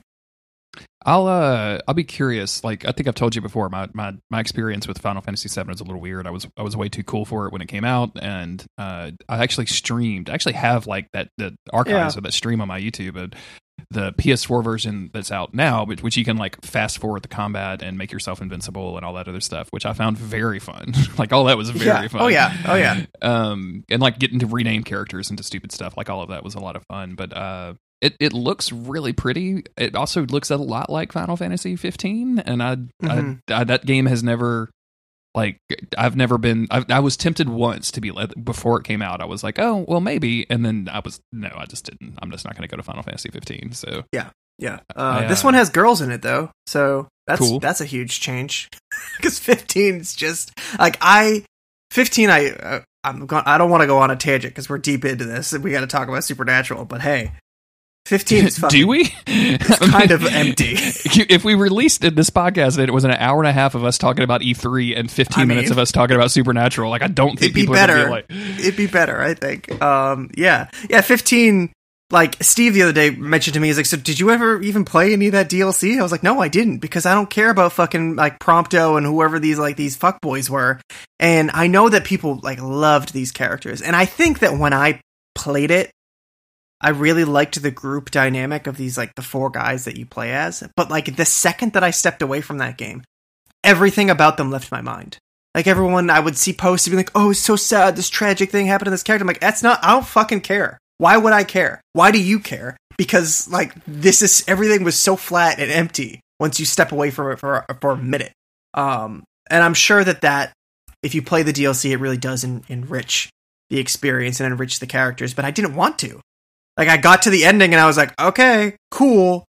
I'll uh I'll be curious. Like I think I've told you before, my my my experience with Final Fantasy VII is a little weird. I was I was way too cool for it when it came out, and uh, I actually streamed. I actually have like that the archives of that stream on my YouTube. And the PS4 version that's out now, which, which you can like fast forward the combat and make yourself invincible and all that other stuff, which I found very fun. like all that was very yeah. fun. Oh yeah. Oh yeah. um and like getting to rename characters into stupid stuff like all of that was a lot of fun but uh it, it looks really pretty it also looks a lot like final fantasy 15 and I, Mhm. I, I that game has never like i've never been I, I was tempted once to be before it came out i was like oh well maybe and then i was no i just didn't i'm just not going to go to final fantasy 15 so Yeah. Yeah. Uh, I, this uh, one has girls in it though, so that's Cool. that's a huge change. Because 15 is just like I 15. I uh, I'm going. I don't want to go on a tangent because we're deep into this and we got to talk about Supernatural. But hey, 15 is fucking Do we? it's kind of empty. If we released in this podcast and it was an hour and a half of us talking about E3 and 15 I minutes of us talking about Supernatural, like I don't think It'd be people are gonna better. be like, It'd be better, I think. Um, yeah, yeah. 15. Like Steve the other day mentioned to me, he's like, "So did you ever even play any of that DLC?" I was like, "No, I didn't because I don't care about fucking like Prompto and whoever these like these fuckboys were." And I know that people like loved these characters, and I think that when I played it, I really liked the group dynamic of these like the four guys that you play as. But like the second that I stepped away from that game, everything about them left my mind. Like everyone, I would see posts be like, "Oh, it's so sad. This tragic thing happened to this character." I'm like, "That's not. I don't fucking care. Why would I care? Why do you care? Because like this is everything was so flat and empty once you step away from it for for a minute. Um, and I'm sure that that if you play the DLC, it really does en- enrich the experience and enrich the characters. But I didn't want to. Like I got to the ending and I was like, "Okay, cool."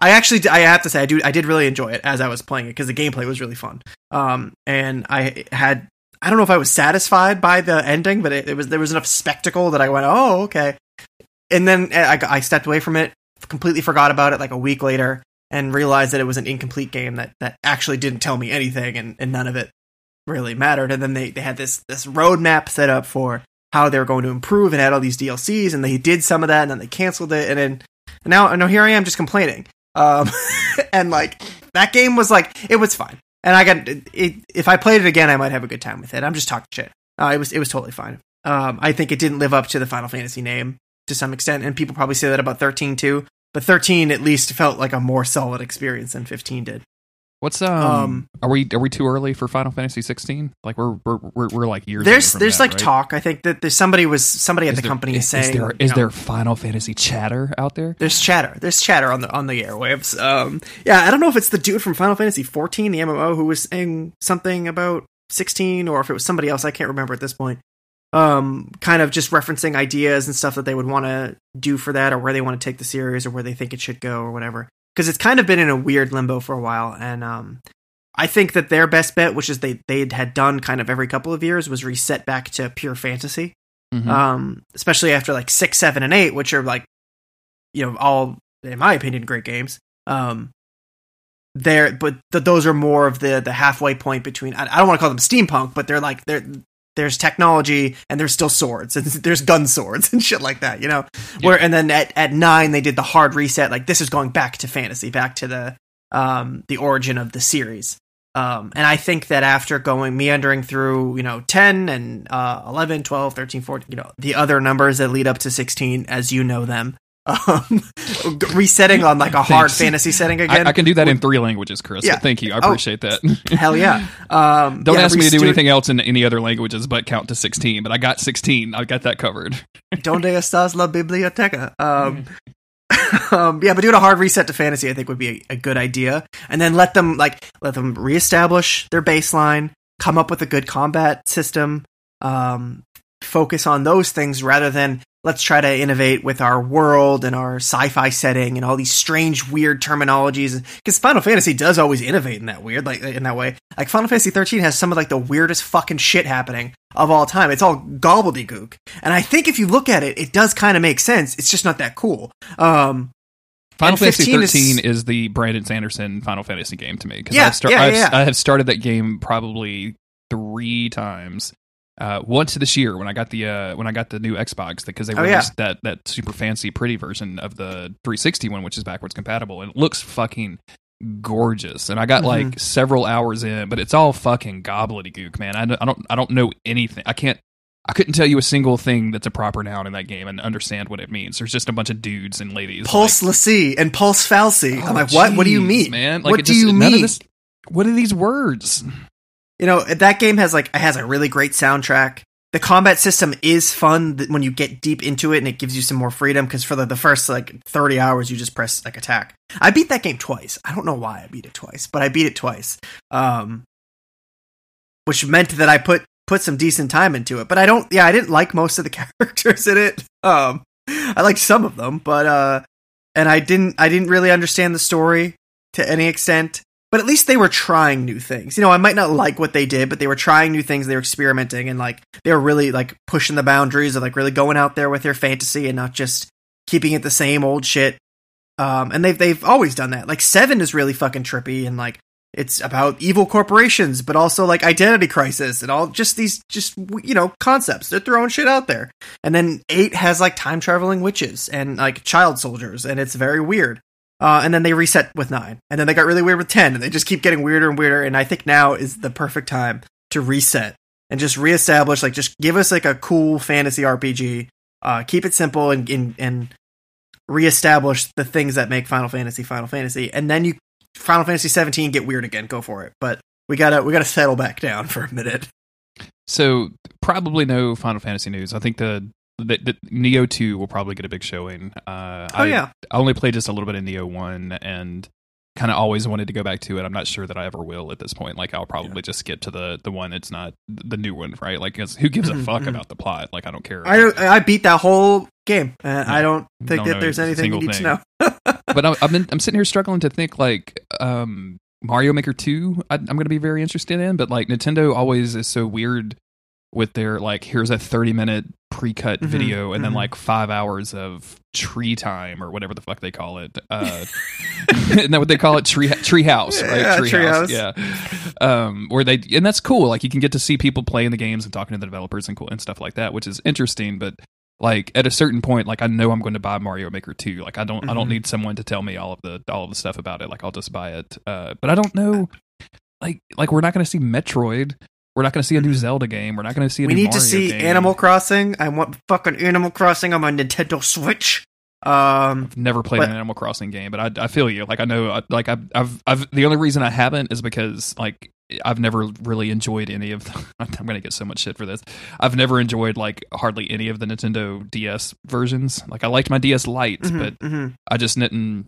I actually, I have to say, I do, I did really enjoy it as I was playing it because the gameplay was really fun. Um, and I had, I don't know if I was satisfied by the ending, but it, it was there was enough spectacle that I went, oh, okay. And then I, I stepped away from it, completely forgot about it like a week later, and realized that it was an incomplete game that that actually didn't tell me anything, and, and none of it really mattered. And then they they had this this roadmap set up for how they were going to improve and had all these DLCs, and they did some of that, and then they canceled it, and then and now now here I am just complaining. Um, and like that game was like it was fine, and I got it. If I played it again, I might have a good time with it. I'm just talking shit. Uh, it was it was totally fine. Um, I think it didn't live up to the Final Fantasy name to some extent, and people probably say that about 13 too. But 13 at least felt like a more solid experience than 15 did. What's um, Um, Are we are we too early for Final Fantasy 16? Like we're we're we're, we're like years. There's there's that, like right? talk. I think that there's somebody was somebody at Is the there- company is, saying is there is know, there Final Fantasy chatter out there? There's chatter. There's chatter on the on the airwaves. Um, yeah, I don't know if it's the dude from Final Fantasy 14, the MMO, who was saying something about 16, or if it was somebody else. I can't remember at this point. Um, kind of just referencing ideas and stuff that they would want to do for that, or where they want to take the series, or where they think it should go, or whatever. Because it's kind of been in a weird limbo for a while, and um, I think that their best bet, which is they they had done kind of every couple of years, was reset back to pure fantasy Mhm. um, especially after like six, seven, and eight, which are like, you know, all in my opinion, great games. Um, there, but th- those are more of the the halfway point between. I, I don't want to call them steampunk, but they're like they're there's technology and there's still swords and there's gun swords and shit like that, you know. Where and then at at nine they did the hard reset, like this is going back to fantasy, back to the um the origin of the series. Um, and I think that after going meandering through, you know, 10 and uh, 11, 12, 13, 14, you know, the other numbers that lead up to 16, as you know them, um, resetting on like a hard Thanks. fantasy setting again. I, I can do that in three languages, Chris. Yeah. Thank you. I Oh. appreciate that. Hell yeah. Um, Don't yeah, ask me to do anything else in any other languages but count to 16, but I got 16. I got that covered. Donde estás la biblioteca? Um, um, yeah, but doing a hard reset to fantasy, I think, would be a, a good idea. And then let them like let them reestablish their baseline, come up with a good combat system, um, focus on those things rather than let's try to innovate with our world and our sci-fi setting and all these strange, weird terminologies. Because Final Fantasy does always innovate in that weird, like in that way. Like Final Fantasy 13 has some of like the weirdest fucking shit happening of all time. It's all gobbledygook, and I think if you look at it, it does kind of make sense. It's just not that cool. Um, Final Fantasy 15 is- 13 is, the Brandon Sanderson Final Fantasy game to me. 'cause Yeah, I've, star- yeah, I've, yeah, yeah. I have started that game probably three times. Uh, once this year when I got the uh, when I got the new Xbox because they Oh, yeah. released that that super fancy pretty version of the 360 one which is backwards compatible and it looks fucking gorgeous and I got Mhm. like several hours in but it's all fucking gobbledygook man I don't, I don't I don't know anything I can't I couldn't tell you a single thing that's a proper noun in that game and understand what it means there's just a bunch of dudes and ladies like- Pulse l'Cie and Pulse fal'Cie. I'm Oh, like, what? What do you mean, man? Like, what do just- you mean? this- what are these words? You know, that game has like has a really great soundtrack. The combat system is fun when you get deep into it, and it gives you some more freedom. Because for the, the first like thirty hours, you just press like attack. I beat that game twice. I don't know why I beat it twice, but I beat it twice. Um, which meant that I put put some decent time into it. But I don't. Yeah, I didn't like most of the characters in it. Um, I liked some of them, but uh, and I didn't I didn't really understand the story to any extent. But at least they were trying new things. You know, I might not like what they did, but they were trying new things. They were experimenting and like they were really like pushing the boundaries of like really going out there with their fantasy and not just keeping it the same old shit. Um, and they've they've always done that. Like Seven is really fucking trippy and like it's about evil corporations, but also like identity crisis and all just these just you know concepts. They're throwing shit out there. And then eight has like time traveling witches and like child soldiers, and it's very weird. Uh, and then they reset with nine, and then they got really weird with ten, and they just keep getting weirder and weirder. And I think now is the perfect time to reset and just reestablish, like, just give us like a cool fantasy RPG. Uh, keep it simple and, and and reestablish the things that make Final Fantasy Final Fantasy, and then you Final Fantasy 17 get weird again. Go for it, but we gotta we gotta settle back down for a minute. So probably no Final Fantasy news. I think the the, the Nioh two will probably get a big showing. Uh, Oh I, yeah, I only played just a little bit of Nioh one and kind of always wanted to go back to it. I'm not sure that I ever will at this point. Like I'll probably just skip to the the one that's not the new one, right? Like who gives a Mhm, fuck mhm. about the plot? Like I don't care. I I beat that whole game. Uh, I don't think Don't that there's anything you need thing. to know. but I'm, I've been I'm sitting here struggling to think like um Mario Maker 2 I, I'm going to be very interested in but like Nintendo always is so weird with their like here's a 30 minute pre-cut Mhm, video and then mhm. like 5 hours of tree time or whatever the fuck they call it uh isn't that what they call it tree tree house right Yeah, Treehouse, Treehouse. yeah um where they and that's cool like you can get to see people playing the games and talking to the developers and cool and stuff like that which is interesting but like at a certain point like i know i'm going to buy mario maker 2 like i don't i don't Mhm. need someone to tell me all of the all of the stuff about it like i'll just buy it uh but i don't know like like we're not going to see metroid we're not going to see a new zelda game we're not going to see a new game. we need to see game. Animal Crossing. I want fucking Animal Crossing on my Nintendo Switch. Um, I've never played But- an Animal Crossing game, but I, I feel you. Like I know, like I've, I've, I've. The only reason I haven't is because like I've never really enjoyed any of. The, I'm gonna get so much shit for this. I've never enjoyed like hardly any of the Nintendo DS versions. Like I liked my DS Lite, mhm, but mhm. I just didn't.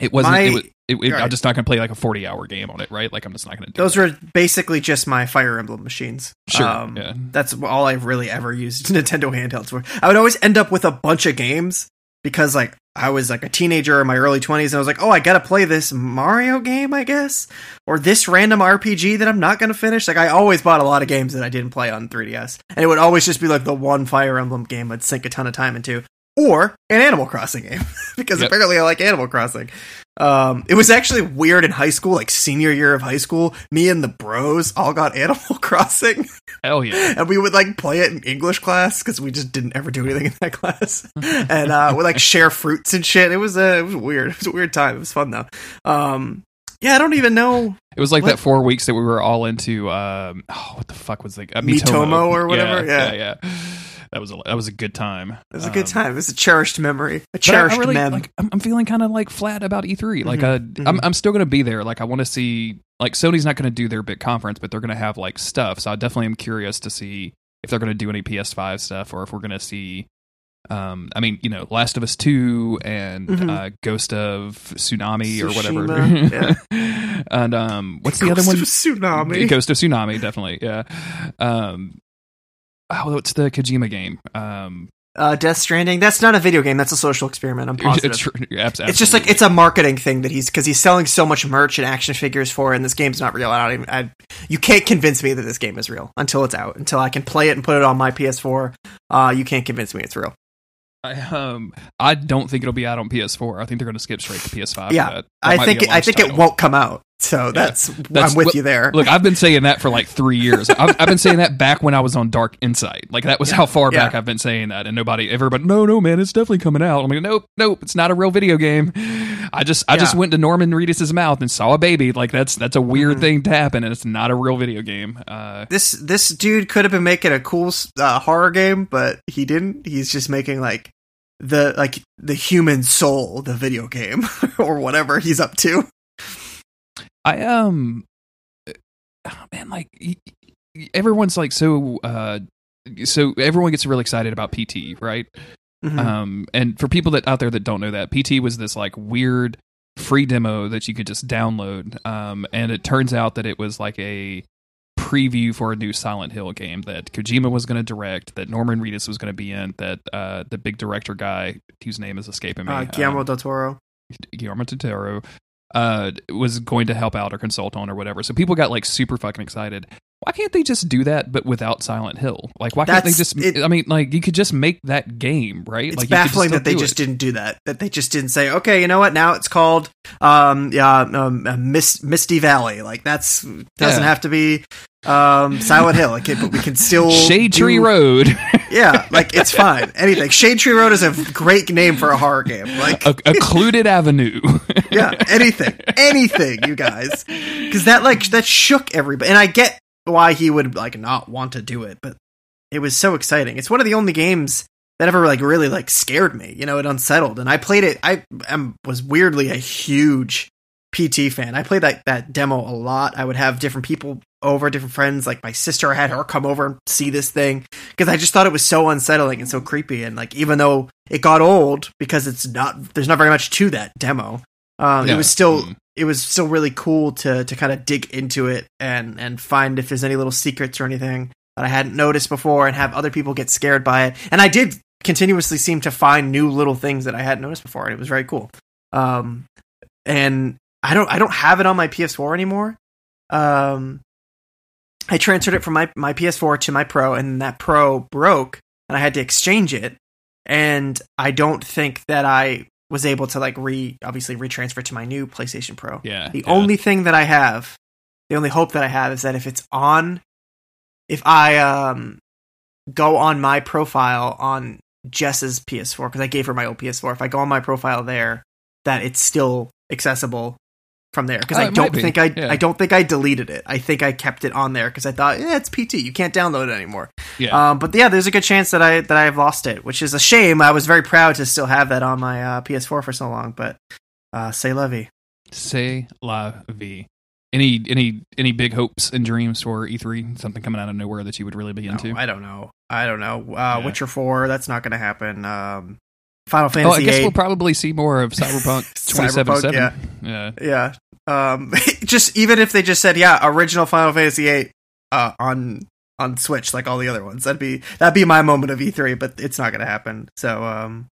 It wasn't. My- it, was- it, it, Right. I'm just not gonna play like a 40 hour game on it, right? Like I'm just not gonna do. those that. were basically just my Fire Emblem machines. sure. Um, yeah. That's all I've really ever used Nintendo handhelds for. I would always end up with a bunch of games because like I was like a teenager in my early 20s and I was like, "Oh, I got to play this Mario game, I guess, or this random RPG that I'm not going to finish." Like I always bought a lot of games that I didn't play on 3DS. And it would always just be like the one Fire Emblem game I'd sink a ton of time into or an Animal Crossing game because Yep. apparently I like Animal Crossing. Um, it was actually weird in high school, like senior year of high school. Me and the bros all got Animal Crossing Hell yeah. and we would like play it in English class because we just didn't ever do anything in that class, and uh, we like share fruits and shit. It was uh, it was weird. It was a weird time. It was fun though. Um, yeah, I don't even know It was like What? that four weeks that we were all into. Um, oh, what the fuck was like Uh, Miitomo or whatever? Yeah, Yeah. yeah, That was a that was a good time. it was a good Um, time. It was a cherished memory, a But I- cherished I really, mem. Like, I'm, I'm feeling kind of like flat about E3. Like, Mhm, uh, mhm. I'm, I'm still going to be there. Like, I want to see. Like, Sony's not going to do their big conference, but they're going to have like stuff. So I definitely am curious to see if they're going to do any PS5 stuff or if we're going to see. Um, I mean, you know, Last of Us Two and Mhm. uh, Ghost of Tsunami or whatever. Tsushima, and um, what's the Ghost other one? of Tsunami. Ghost of Tsunami, definitely. Yeah. Um, oh, what's the Kojima game? Um, Uh, Death Stranding. That's not a video game. That's a social experiment. I'm positive. it's, It's just like it's a marketing thing that he's because he's selling so much merch and action figures for, and this game's not real. I don't even. I, you can't convince me that this game is real until it's out. Until I can play it and put it on my PS4. Uh, you can't convince me it's real. I, um, I don't think it'll be out on PS4. I think they're going to skip straight to PS5. Yeah, I think it, I think title. it won't come out. So that's, That's- I'm with look- you there. Look, I've been saying that for like three years. I've, I've been saying that back when I was on Dark Insight. Like that was how far Yeah. back I've been saying that, and nobody, everybody, no, no, man, it's definitely coming out. I'm like, nope, nope, it's not a real video game. I just, I just went to Norman Reedus's mouth and saw a baby. Like that's that's a weird Mhm. thing to happen, and it's not a real video game. Uh, this this dude could have been making a cool uh, horror game, but he didn't. He's just making like the like the human soul, the video game, or whatever he's up to. I um, oh, man, like everyone's like so uh, so everyone gets really excited about PT, right? Mhm. Um, and for people that out there that don't know that, PT was this like weird free demo that you could just download. Um, and it turns out that it was like a preview for a new Silent Hill game that Kojima was going to direct, that Norman Reedus was going to be in, that uh, the big director guy whose name is escaping me, Uh, Guillermo um, del Toro. Guillermo del Toro, uh, was going to help out or consult on or whatever. So people got like super fucking excited. Why can't they just do that, but without Silent Hill? Like, why can't they just? it- I mean, like, you could just make that game, right? It's like, you could baffling that they just it. didn't do that. That they just didn't say, okay, you know what? Now it's called um, yeah, um, uh, Mist, Misty Valley. Like that's doesn't Yeah. have to be um, Silent Hill. Like, but we can still Shade Tree do- Road, Yeah, like it's fine. Anything. Shade Tree Road is a great name for a horror game. Like, a occluded avenue. yeah, anything, anything, you guys, because that like that shook everybody. And I get why he would like not want to do it, but it was so exciting. It's one of the only games that ever like really like scared me. You know, it unsettled, and I played it. I am was weirdly a huge PT fan. I played that that demo a lot. I would have different people over, different friends. Like my sister, I had her come over and see this thing because I just thought it was so unsettling and so creepy. And like even though it got old because it's not there's not very much to that demo. Um. It was still Mm. It was still really cool to to kind of dig into it and and find if there's any little secrets or anything that I hadn't noticed before and have other people get scared by it. And I did continuously seem to find new little things that I hadn't noticed before, and it was very cool. Um, and I don't I don't have it on my PS4 anymore. Um, I transferred it from my my PS4 to my Pro, and that Pro broke, and I had to exchange it. And I don't think that I was able to like re obviously retransfer to my new PlayStation Pro. yeah. The yeah. only thing that I have, the only hope that I have is that if it's on, if I um go on my profile on Jess's PS4 because I gave her my old PS4, if I go on my profile there, that it's still accessible from there because Oh, I don't think I Yeah. I don't think I deleted it. I think I kept it on there because I thought yeah it's PT you can't download it anymore. Yeah. Um, but yeah, there's a good chance that I that I've lost it, which is a shame. I was very proud to still have that on my uh, PS4 for so long, but uh, say levy. Say la vie. Any any any big hopes and dreams for E3? Something coming out of nowhere that you would really be into? No, I don't know. I don't know. Uh, Yeah. Witcher Four. That's not going to happen. Um, Final Fantasy. oh, I guess VIII. we'll probably see more of Cyberpunk Cyberpunk, 2077. yeah. yeah. Um, just even if they just said, yeah, original Final Fantasy VIII uh, on on Switch, like all the other ones, that'd be that'd be my moment of E3. But it's not going to happen. So, um,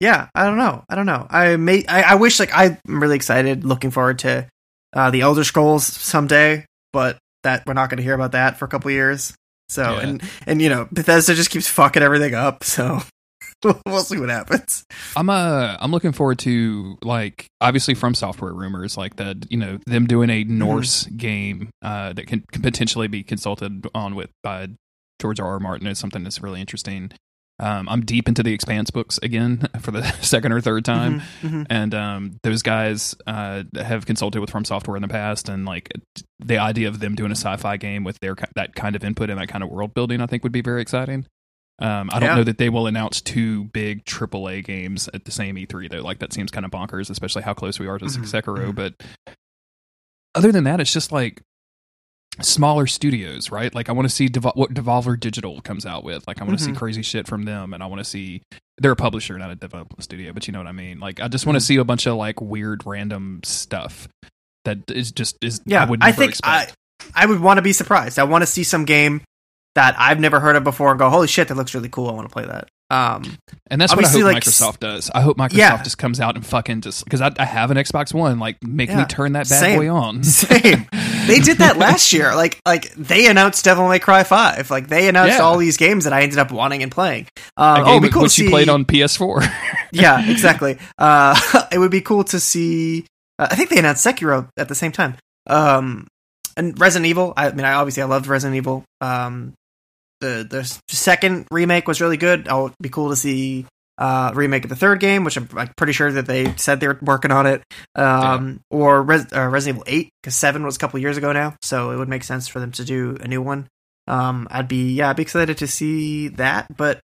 yeah, I don't know. I don't know. I may. I, I wish like I'm really excited, looking forward to uh, the Elder Scrolls someday, but that we're not going to hear about that for a couple years. So Yeah. and and you know Bethesda just keeps fucking everything up. So we'll see what happens. I'm uh I'm looking forward to like obviously from software rumors like that you know them doing a Mm-hmm. Norse game uh that can, can potentially be consulted on with by George R. R. Martin is something that's really interesting. Um, I'm deep into the Expanse books again for the second or third time, Mhm, mhm. and um, those guys uh, have consulted with From Software in the past, and like the idea of them doing a sci-fi game with their that kind of input and that kind of world building, I think would be very exciting. Um, I don't Yeah. know that they will announce two big AAA games at the same E3 though. Like that seems kind of bonkers, especially how close we are to Mhm, Sekiro. mhm. But other than that, it's just like smaller studios, right? Like I want to see Devo- what Devolver Digital comes out with. Like I want to see Mhm. crazy shit from them, and I want to see they're a publisher, not a development studio, but you know what I mean. Like I just want to Mhm. see a bunch of like weird random stuff that is just is Yeah, I would I think expect. I would want to be surprised. I want to see some game that I've never heard of before and go, "Holy shit, that looks really cool! I want to play that." Um, And that's what I hope like, Microsoft does. I hope Microsoft Yeah. just comes out and fucking just because I, I have an Xbox One. Like, make me turn that bad Same. boy on. Same. they did that last year. Like, like they announced Devil May Cry Five. Like they announced Yeah. all these games that I ended up wanting and playing. Uh, oh, it'd be cool which to you played on PS4. yeah, exactly. Uh, it would be cool to see. Uh, I think they announced Sekiro at the same time. Um, and Resident Evil. I mean, I obviously I loved Resident Evil. Um, the the second remake was really good. Oh, it'd be cool to see uh remake of the third game, which I'm like, pretty sure that they said they're working on it. Um, or Res- uh, Resident Evil Eight because Seven was a couple years ago now, so it would make sense for them to do a new one. Um, I'd be yeah, I'd be excited to see that, but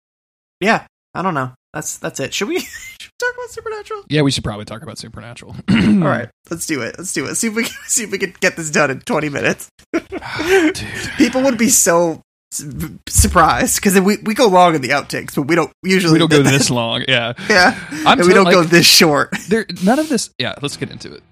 yeah, I don't know. That's that's it. Should we, should we talk about Supernatural? yeah, we should probably talk about Supernatural. All right, let's do it. Let's do it. See if we can, see if we can get this done in twenty minutes. Dude. People would be so su- surprised because we we go long in the outtakes, but we don't usually we don't go this long. Yeah, Yeah, I'm and we don't go this short. there. None of this. Yeah, let's get into it.